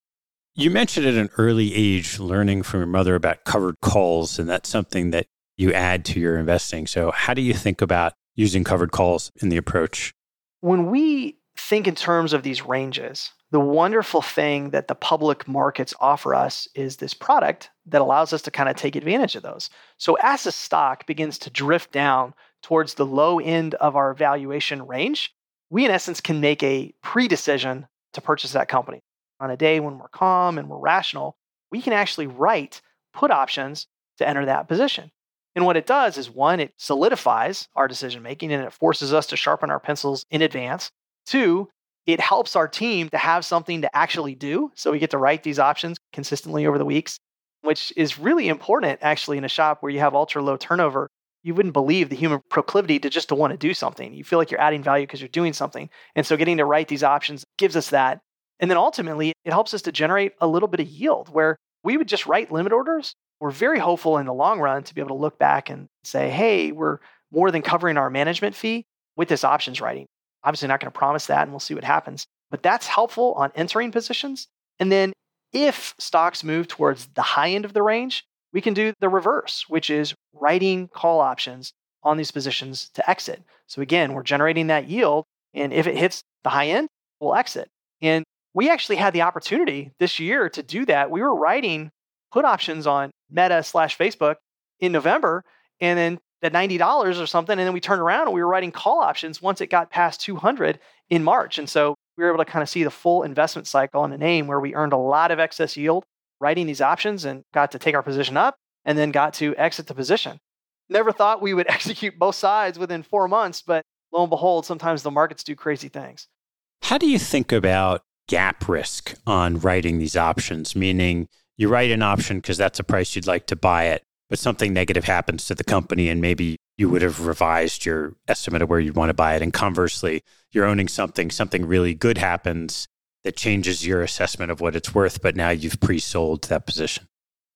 You mentioned at an early age learning from your mother about covered calls, and that's something that you add to your investing. So, how do you think about using covered calls in the approach? When we think in terms of these ranges. The wonderful thing that the public markets offer us is this product that allows us to kind of take advantage of those. So as a stock begins to drift down towards the low end of our valuation range, we in essence can make a pre decision to purchase that company. On a day when we're calm and we're rational, we can actually write put options to enter that position. And what it does is one, it solidifies our decision making and it forces us to sharpen our pencils in advance. Two, it helps our team to have something to actually do. So we get to write these options consistently over the weeks, which is really important actually in a shop where you have ultra low turnover. You wouldn't believe the human proclivity to just to want to do something. You feel like you're adding value because you're doing something. And so getting to write these options gives us that. And then ultimately, it helps us to generate a little bit of yield where we would just write limit orders. We're very hopeful in the long run to be able to look back and say, hey, we're more than covering our management fee with this options writing. Obviously, not going to promise that, and we'll see what happens. But that's helpful on entering positions. And then if stocks move towards the high end of the range, we can do the reverse, which is writing call options on these positions to exit. So again, we're generating that yield. And if it hits the high end, we'll exit. And we actually had the opportunity this year to do that. We were writing put options on Meta slash Facebook in November. And then at $90 or something. And then we turned around and we were writing call options once it got past 200 in March. And so we were able to kind of see the full investment cycle in a name where we earned a lot of excess yield writing these options and got to take our position up and then got to exit the position. Never thought we would [laughs] execute both sides within four months, but lo and behold, sometimes the markets do crazy things. How do you think about gap risk on writing these options? Meaning, you write an option because that's a price you'd like to buy it but something negative happens to the company and maybe you would have revised your estimate of where you'd want to buy it. And conversely, you're owning something, something really good happens that changes your assessment of what it's worth, but now you've pre sold that position.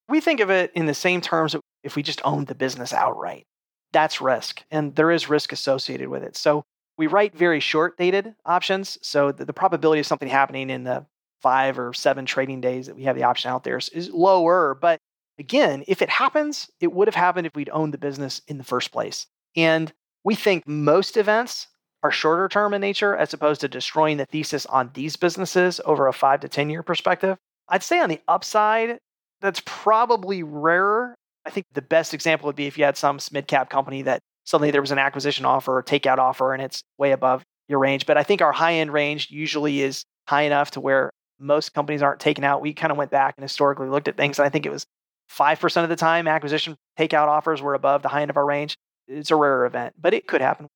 We think of it in the same terms if we just owned the business outright. That's risk, and there is risk associated with it. So we write very short dated options. So the, the probability of something happening in the five or seven trading days that we have the option out there is, is lower, but Again, if it happens, it would have happened if we'd owned the business in the first place. And we think most events are shorter term in nature as opposed to destroying the thesis on these businesses over a five to 10 year perspective. I'd say on the upside, that's probably rarer. I think the best example would be if you had some mid cap company that suddenly there was an acquisition offer or takeout offer and it's way above your range. But I think our high end range usually is high enough to where most companies aren't taken out. We kind of went back and historically looked at things. And I think it was 5% of the time, acquisition takeout offers were above the high end of our range. It's a rare event, but it could happen.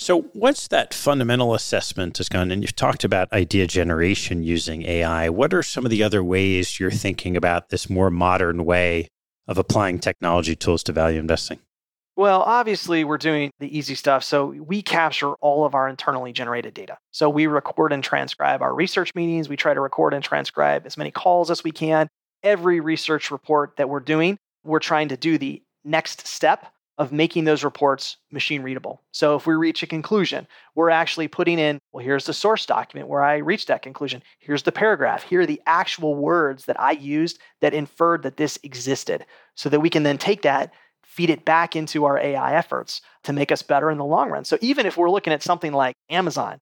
So, what's that fundamental assessment, has gone? And you've talked about idea generation using AI. What are some of the other ways you're thinking about this more modern way of applying technology tools to value investing? Well, obviously, we're doing the easy stuff. So, we capture all of our internally generated data. So, we record and transcribe our research meetings. We try to record and transcribe as many calls as we can every research report that we're doing, we're trying to do the next step of making those reports machine readable. So if we reach a conclusion, we're actually putting in, well, here's the source document where I reached that conclusion. Here's the paragraph. Here are the actual words that I used that inferred that this existed so that we can then take that, feed it back into our AI efforts to make us better in the long run. So even if we're looking at something like Amazon,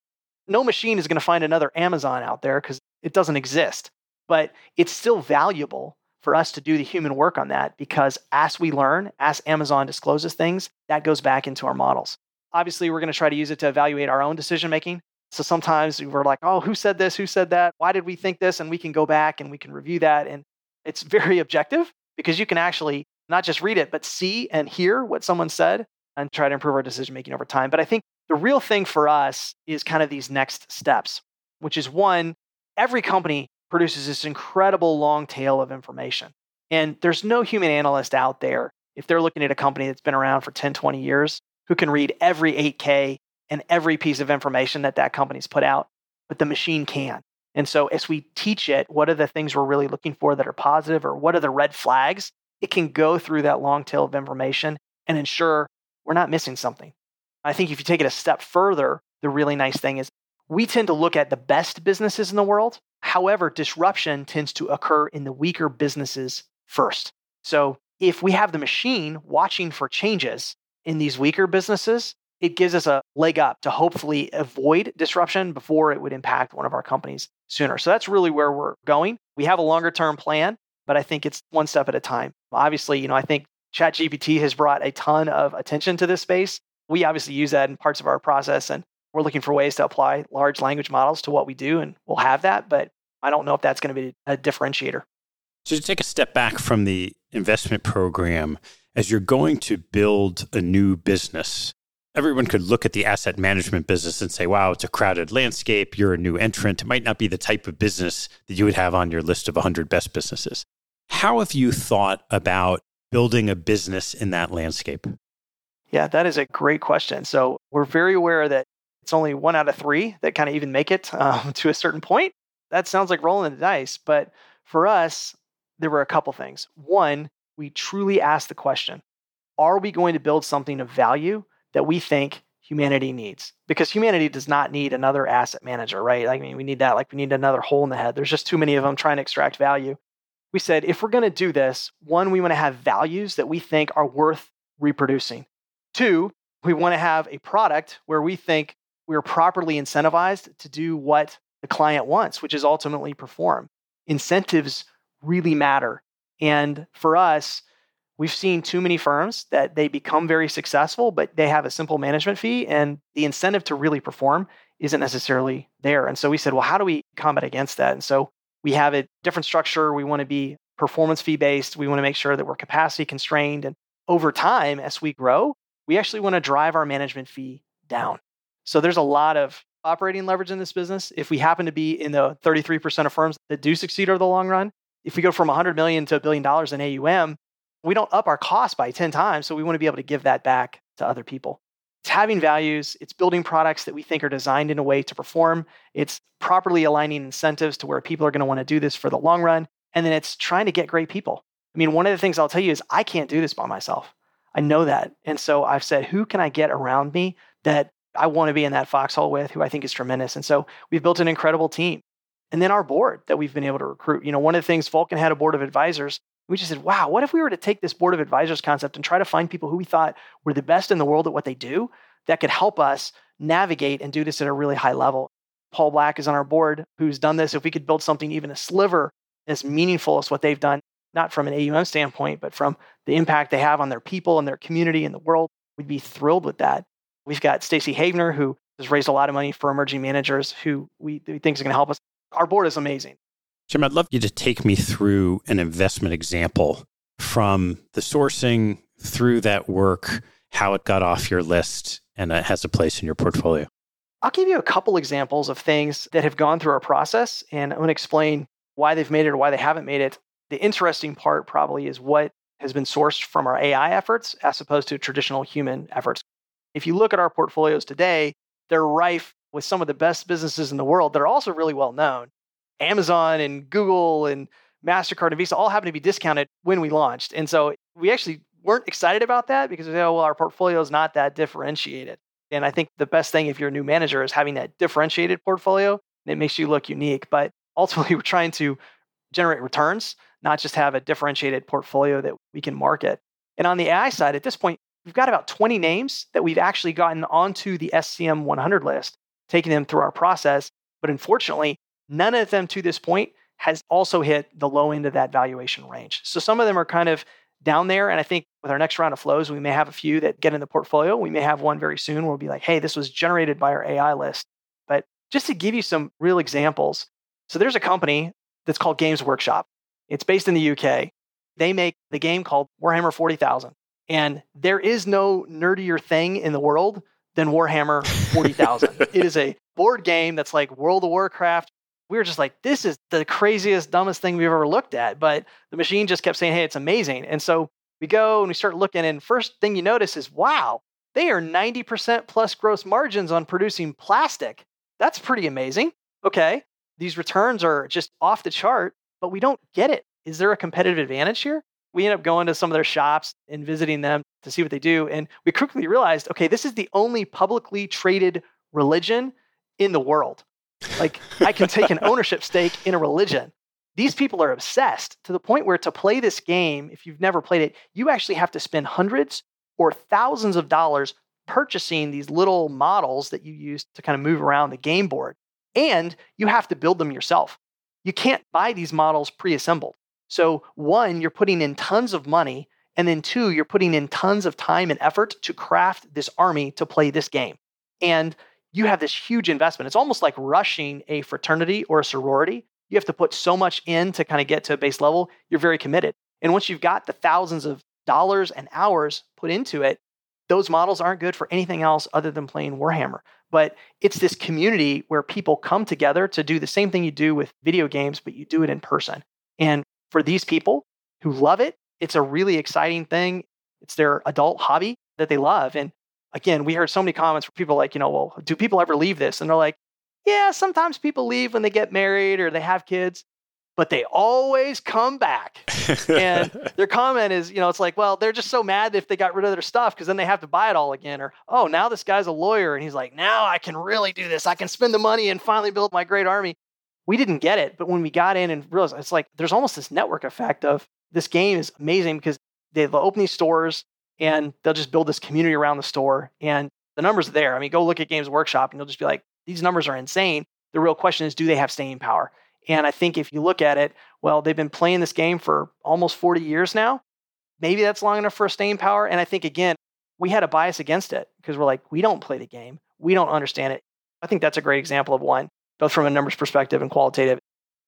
no machine is going to find another Amazon out there because it doesn't exist but it's still valuable for us to do the human work on that because as we learn, as Amazon discloses things, that goes back into our models. Obviously, we're going to try to use it to evaluate our own decision making. So sometimes we're like, oh, who said this? Who said that? Why did we think this? And we can go back and we can review that. And it's very [laughs] objective because you can actually not just read it, but see and hear what someone said and try to improve our decision making over time. But I think the real thing for us is kind of these next steps, which is one, every company produces this incredible long tail of information. And there's no human analyst out there, if they're looking at a company that's been around for 10, 20 years, who can read every 8K and every piece of information that that company's put out, but the machine can. And so as we teach it, what are the things we're really looking for that are positive or what are the red flags? It can go through that long tail of information and ensure we're not missing something. I think if you take it a step further, the really nice thing is we tend to look at the best businesses in the world However, disruption tends to occur in the weaker businesses first. So if we have the machine watching for changes in these weaker businesses, it gives us a leg up to hopefully avoid disruption before it would impact one of our companies sooner. So that's really where we're going. We have a longer term plan, but I think it's one step at a time. Obviously, you know, I think ChatGPT has brought a ton of attention to this space. We obviously use that in parts of our process and we're looking for ways to apply large language models to what we do and we'll have that, but I don't know if that's going to be a differentiator. So to take a step back from the investment program, as you're going to build a new business, everyone could look at the asset management business and say, wow, it's a crowded landscape. You're a new entrant. It might not be the type of business that you would have on your list of 100 best businesses. How have you thought about building a business in that landscape? Yeah, that is a great question. So we're very aware that it's only one out of three that kind of even make it [laughs] um, to a certain point. That sounds like rolling the dice. But for us, there were a couple things. One, we truly asked the question Are we going to build something of value that we think humanity needs? Because humanity does not need another asset manager, right? I mean, we need that, like, we need another hole in the head. There's just too many of them trying to extract value. We said, if we're going to do this, one, we want to have values that we think are worth reproducing. Two, we want to have a product where we think we're properly incentivized to do what the client wants, which is ultimately perform. Incentives really matter. And for us, we've seen too many firms that they become very successful, but they have a simple management fee and the incentive to really perform isn't necessarily there. And so we said, well, how do we combat against that? And so we have a different structure. We want to be performance fee based. We want to make sure that we're capacity constrained. And over time, as we grow, we actually want to drive our management fee down. So there's a lot of operating leverage in this business. If we happen to be in the 33% of firms that do succeed over the long run, if we go from 100 million to a billion dollars in AUM, we don't up our cost by 10 times. So we want to be able to give that back to other people. It's having values, it's building products that we think are designed in a way to perform, it's properly aligning incentives to where people are going to want to do this for the long run. And then it's trying to get great people. I mean, one of the things I'll tell you is I can't do this by myself. I know that. And so I've said, who can I get around me that I want to be in that foxhole with, who I think is tremendous? And so we've built an incredible team. And then our board that we've been able to recruit. You know, one of the things Vulcan had a board of advisors. We just said, wow, what if we were to take this board of advisors concept and try to find people who we thought were the best in the world at what they do that could help us navigate and do this at a really high level? Paul Black is on our board who's done this. If we could build something even a sliver as meaningful as what they've done, not from an AUM standpoint, but from the impact they have on their people and their community and the world, we'd be thrilled with that. We've got Stacy Havener, who has raised a lot of money for emerging managers who we, we think is going to help us our board is amazing. Jim, I'd love you to take me through an investment example from the sourcing through that work, how it got off your list and it has a place in your portfolio. I'll give you a couple examples of things that have gone through our process, and I'm going to explain why they've made it or why they haven't made it. The interesting part probably is what has been sourced from our AI efforts as opposed to traditional human efforts. If you look at our portfolios today, they're rife with some of the best businesses in the world that are also really well known. Amazon and Google and MasterCard and Visa all happen to be discounted when we launched. And so we actually weren't excited about that because, oh, well, our portfolio is not that differentiated. And I think the best thing if you're a new manager is having that differentiated portfolio. And it makes you look unique. But [laughs] ultimately, we're trying to generate returns, not just have a differentiated portfolio that we can market. And on the AI side, at this point, we've got about 20 names that we've actually gotten onto the SCM 100 list taking them through our process. But unfortunately, none of them to this point has also hit the low end of that valuation range. So some of them are kind of down there. And I think with our next round of flows, we may have a few that get in the portfolio. We may have one very soon where we'll be like, hey, this was generated by our AI list. But just to give you some real examples, so there's a company that's called Games Workshop. It's based in the UK. They make the game called Warhammer 40,000. And there is no nerdier thing in the world than Warhammer 40,000. [laughs] it is a board game that's like World of Warcraft. We were just like, this is the craziest, dumbest thing we've ever looked at. But the machine just kept saying, hey, it's amazing. And so we go and we start looking, and first thing you notice is, wow, they are 90% plus gross margins on producing plastic. That's pretty amazing. Okay, these returns are just off the chart, but we don't get it. Is there a competitive advantage here? We end up going to some of their shops and visiting them to see what they do. And we quickly realized okay, this is the only publicly traded religion in the world. Like, I can take an [laughs] ownership stake in a religion. These people are obsessed to the point where to play this game, if you've never played it, you actually have to spend hundreds or thousands of dollars purchasing these little models that you use to kind of move around the game board. And you have to build them yourself. You can't buy these models pre assembled. So, one, you're putting in tons of money. And then, two, you're putting in tons of time and effort to craft this army to play this game. And you have this huge investment. It's almost like rushing a fraternity or a sorority. You have to put so much in to kind of get to a base level. You're very committed. And once you've got the thousands of dollars and hours put into it, those models aren't good for anything else other than playing Warhammer. But it's this community where people come together to do the same thing you do with video games, but you do it in person. And for these people who love it, it's a really exciting thing. It's their adult hobby that they love. And again, we heard so many comments from people like, you know, well, do people ever leave this? And they're like, yeah, sometimes people leave when they get married or they have kids but they always come back. and [laughs] their comment is, you know, it's like, well, they're just so mad if they got rid of their stuff because then they have to buy it all again. Or, oh, now this guy's a lawyer and he's like, now I can really do this. I can spend the money and finally build my great army. We didn't get it, but when we got in and realized it's like there's almost this network effect of this game is amazing because they'll open these stores and they'll just build this community around the store. And the numbers are there. I mean, go look at Games Workshop and you'll just be like, these numbers are insane. The real question is, do they have staying power? And I think if you look at it, well, they've been playing this game for almost 40 years now. Maybe that's long enough for a staying power. And I think, again, we had a bias against it because we're like, we don't play the game. We don't understand it. I think that's a great example of one, both from a numbers perspective and qualitative.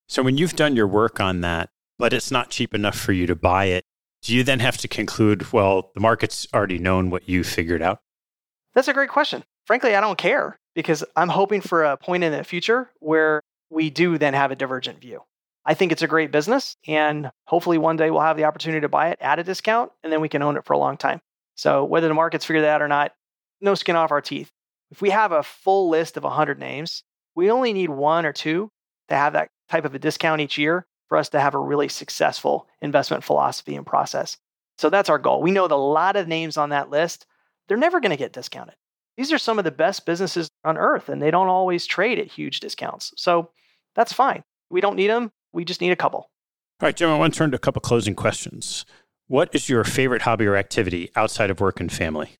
So when you've done your work on that, but it's not cheap enough for you to buy it, do you then have to conclude, well, the market's already known what you figured out? That's a great question. Frankly, I don't care because I'm hoping for a point in the future where we do then have a divergent view. I think it's a great business, and hopefully one day we'll have the opportunity to buy it at a discount, and then we can own it for a long time. So whether the markets figure that out or not, no skin off our teeth. If we have a full list of 100 names, we only need one or two to have that type of a discount each year for us to have a really successful investment philosophy and process. So that's our goal. We know that a lot of names on that list, they're never going to get discounted. These are some of the best businesses on earth, and they don't always trade at huge discounts. So that's fine. We don't need them. We just need a couple. All right, Jim, I want to turn to a couple closing questions. What is your favorite hobby or activity outside of work and family?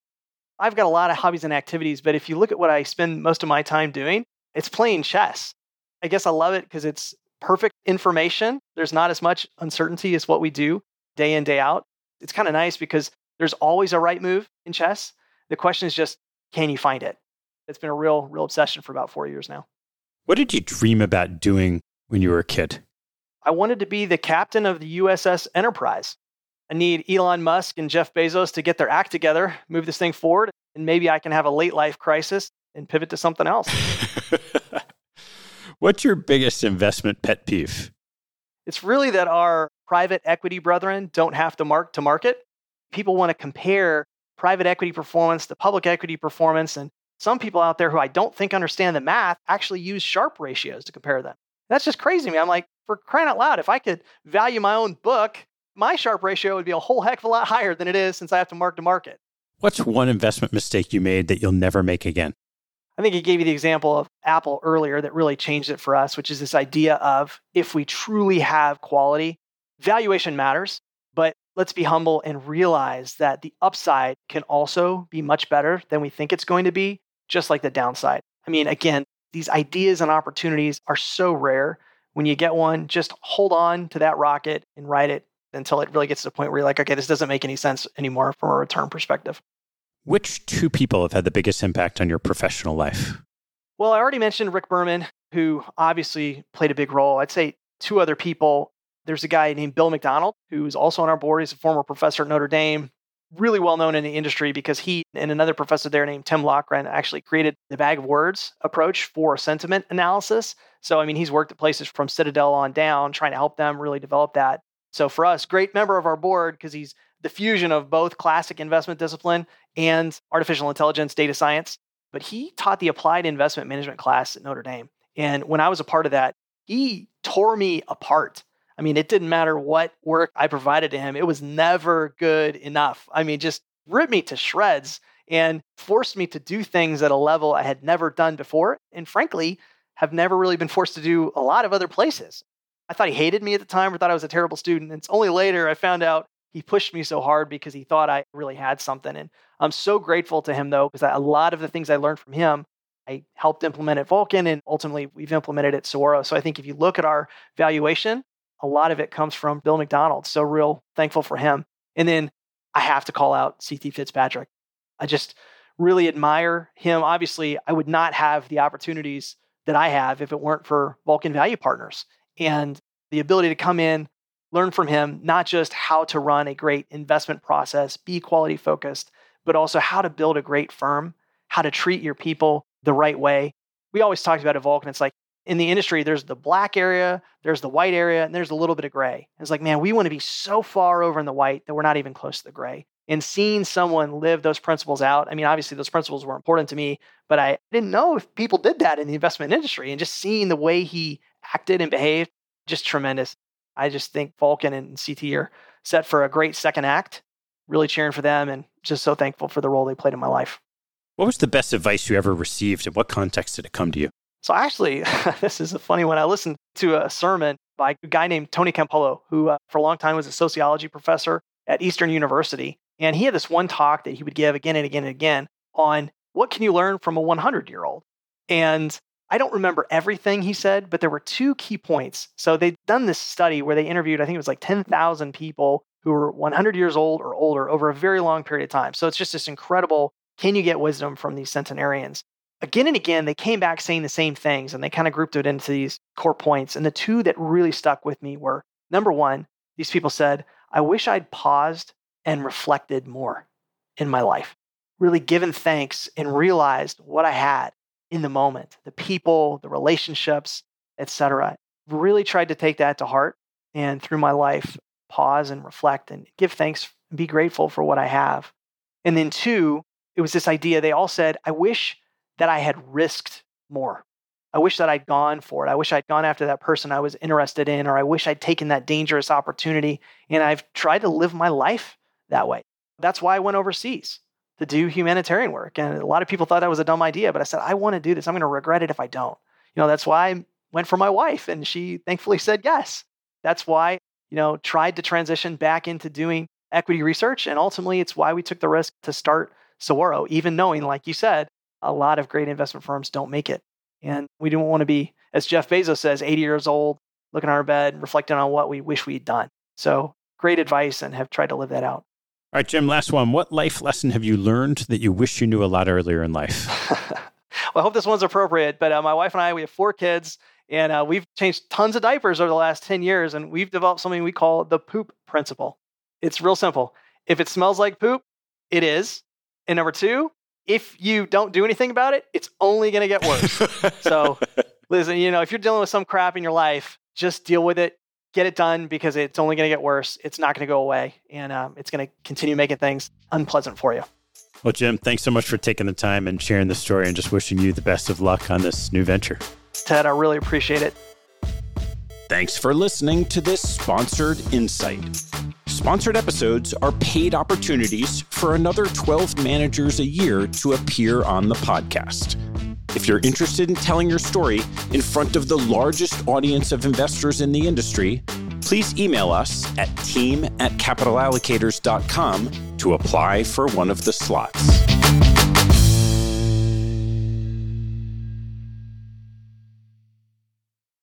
I've got a lot of hobbies and activities, but if you look at what I spend most of my time doing, it's playing chess. I guess I love it because it's perfect information. There's not as much uncertainty as what we do day in, day out. It's kind of nice because there's always a right move in chess. The question is just, can you find it? It's been a real, real obsession for about four years now. What did you dream about doing when you were a kid? I wanted to be the captain of the USS Enterprise. I need Elon Musk and Jeff Bezos to get their act together, move this thing forward, and maybe I can have a late life crisis and pivot to something else. [laughs] What's your biggest investment pet peeve? It's really that our private equity brethren don't have to mark to market. People want to compare private equity performance to public equity performance, and some people out there who I don't think understand the math actually use Sharpe ratios to compare them. That's just crazy to me. I'm like, for crying out loud, if I could value my own book, my Sharpe ratio would be a whole heck of a lot higher than it is since I have to mark to market. What's one investment mistake you made that you'll never make again? I think he gave you the example of Apple earlier that really changed it for us, which is this idea of if we truly have quality, valuation matters, but let's be humble and realize that the upside can also be much better than we think it's going to be just like the downside. I mean, again, these ideas and opportunities are so rare. When you get one, just hold on to that rocket and ride it until it really gets to the point where you're like, okay, this doesn't make any sense anymore from a return perspective. Which two people have had the biggest impact on your professional life? Well, I already mentioned Rick Berman, who obviously played a big role. I'd say two other people. There's a guy named Bill McDonald, who's also on our board. He's a former professor at Notre Dame, really well known in the industry because he and another professor there named Tim Loughran actually created the bag of words approach for sentiment analysis. So, I mean, he's worked at places from Citadel on down, trying to help them really develop that. So, for us, great member of our board because he's the fusion of both classic investment discipline and artificial intelligence, data science. But he taught the applied investment management class at Notre Dame. And when I was a part of that, he tore me apart I mean, it didn't matter what work I provided to him, it was never good enough. I mean, just ripped me to shreds and forced me to do things at a level I had never done before. And frankly, have never really been forced to do a lot of other places. I thought he hated me at the time or thought I was a terrible student. It's only later I found out he pushed me so hard because he thought I really had something. And I'm so grateful to him, though, because a lot of the things I learned from him, I helped implement at Vulcan, and ultimately we've implemented at Saguaro. So I think if you look at our valuation, a lot of it comes from Bill McDonald. So real thankful for him. And then I have to call out CT Fitzpatrick. I just really admire him. Obviously, I would not have the opportunities that I have if it weren't for Vulcan Value Partners and the ability to come in, learn from him, not just how to run a great investment process, be quality focused, but also how to build a great firm, how to treat your people the right way. We always talked about at Vulcan. It's like in the industry, there's the black area, there's the white area, and there's a little bit of gray. It's like, man, we want to be so far over in the white that we're not even close to the gray. And seeing someone live those principles out, I mean, obviously those principles were important to me, but I didn't know if people did that in the investment industry. And just seeing the way he acted and behaved, just tremendous. I just think Vulcan and CT are set for a great second act. Really cheering for them and just so thankful for the role they played in my life. What was the best advice you ever received? and what context did it come to you? So actually, [laughs] this is a funny one. I listened to a sermon by a guy named Tony Campolo, who uh, for a long time was a sociology professor at Eastern University. And he had this one talk that he would give again and again and again on what can you learn from a 100 year old? And I don't remember everything he said, but there were two key points. So they'd done this study where they interviewed, I think it was like 10,000 people who were 100 years old or older over a very long period of time. So it's just this incredible can you get wisdom from these centenarians? again and again, they came back saying the same things and they kind of grouped it into these core points. And the two that really stuck with me were number one, these people said, I wish I'd paused and reflected more in my life, really given thanks and realized what I had in the moment, the people, the relationships, etc. Really tried to take that to heart and through my life, pause and reflect and give thanks and be grateful for what I have. And then two, it was this idea they all said, I wish that I had risked more. I wish that I'd gone for it. I wish I'd gone after that person I was interested in, or I wish I'd taken that dangerous opportunity. And I've tried to live my life that way. That's why I went overseas to do humanitarian work. And a lot of people thought that was a dumb idea, but I said, I want to do this. I'm going to regret it if I don't. You know, that's why I went for my wife, and she thankfully [laughs] said yes. That's why, you know, tried to transition back into doing equity research. And ultimately, it's why we took the risk to start Saguaro, even knowing, like you said, a lot of great investment firms don't make it. And we don't want to be, as Jeff Bezos says, 80 years old, looking on our bed, reflecting on what we wish we'd done. So great advice and have tried to live that out. All right, Jim, last one. What life lesson have you learned that you wish you knew a lot earlier in life? [laughs] well, I hope this one's appropriate, but uh, my wife and I, we have four kids, and uh, we've changed tons of diapers over the last 10 years, and we've developed something we call the poop principle. It's real simple. If it smells like poop, it is. And number two, if you don't do anything about it, it's only going to get worse. [laughs] so, listen, you know, if you're dealing with some crap in your life, just deal with it, get it done because it's only going to get worse. It's not going to go away, and um, it's going to continue making things unpleasant for you. Well, Jim, thanks so much for taking the time and sharing the story and just wishing you the best of luck on this new venture. Ted, I really appreciate it. Thanks for listening to this sponsored insight. Sponsored episodes are paid opportunities for another 12 managers a year to appear on the podcast. If you're interested in telling your story in front of the largest audience of investors in the industry, please email us at team at capitalallocators.com to apply for one of the slots.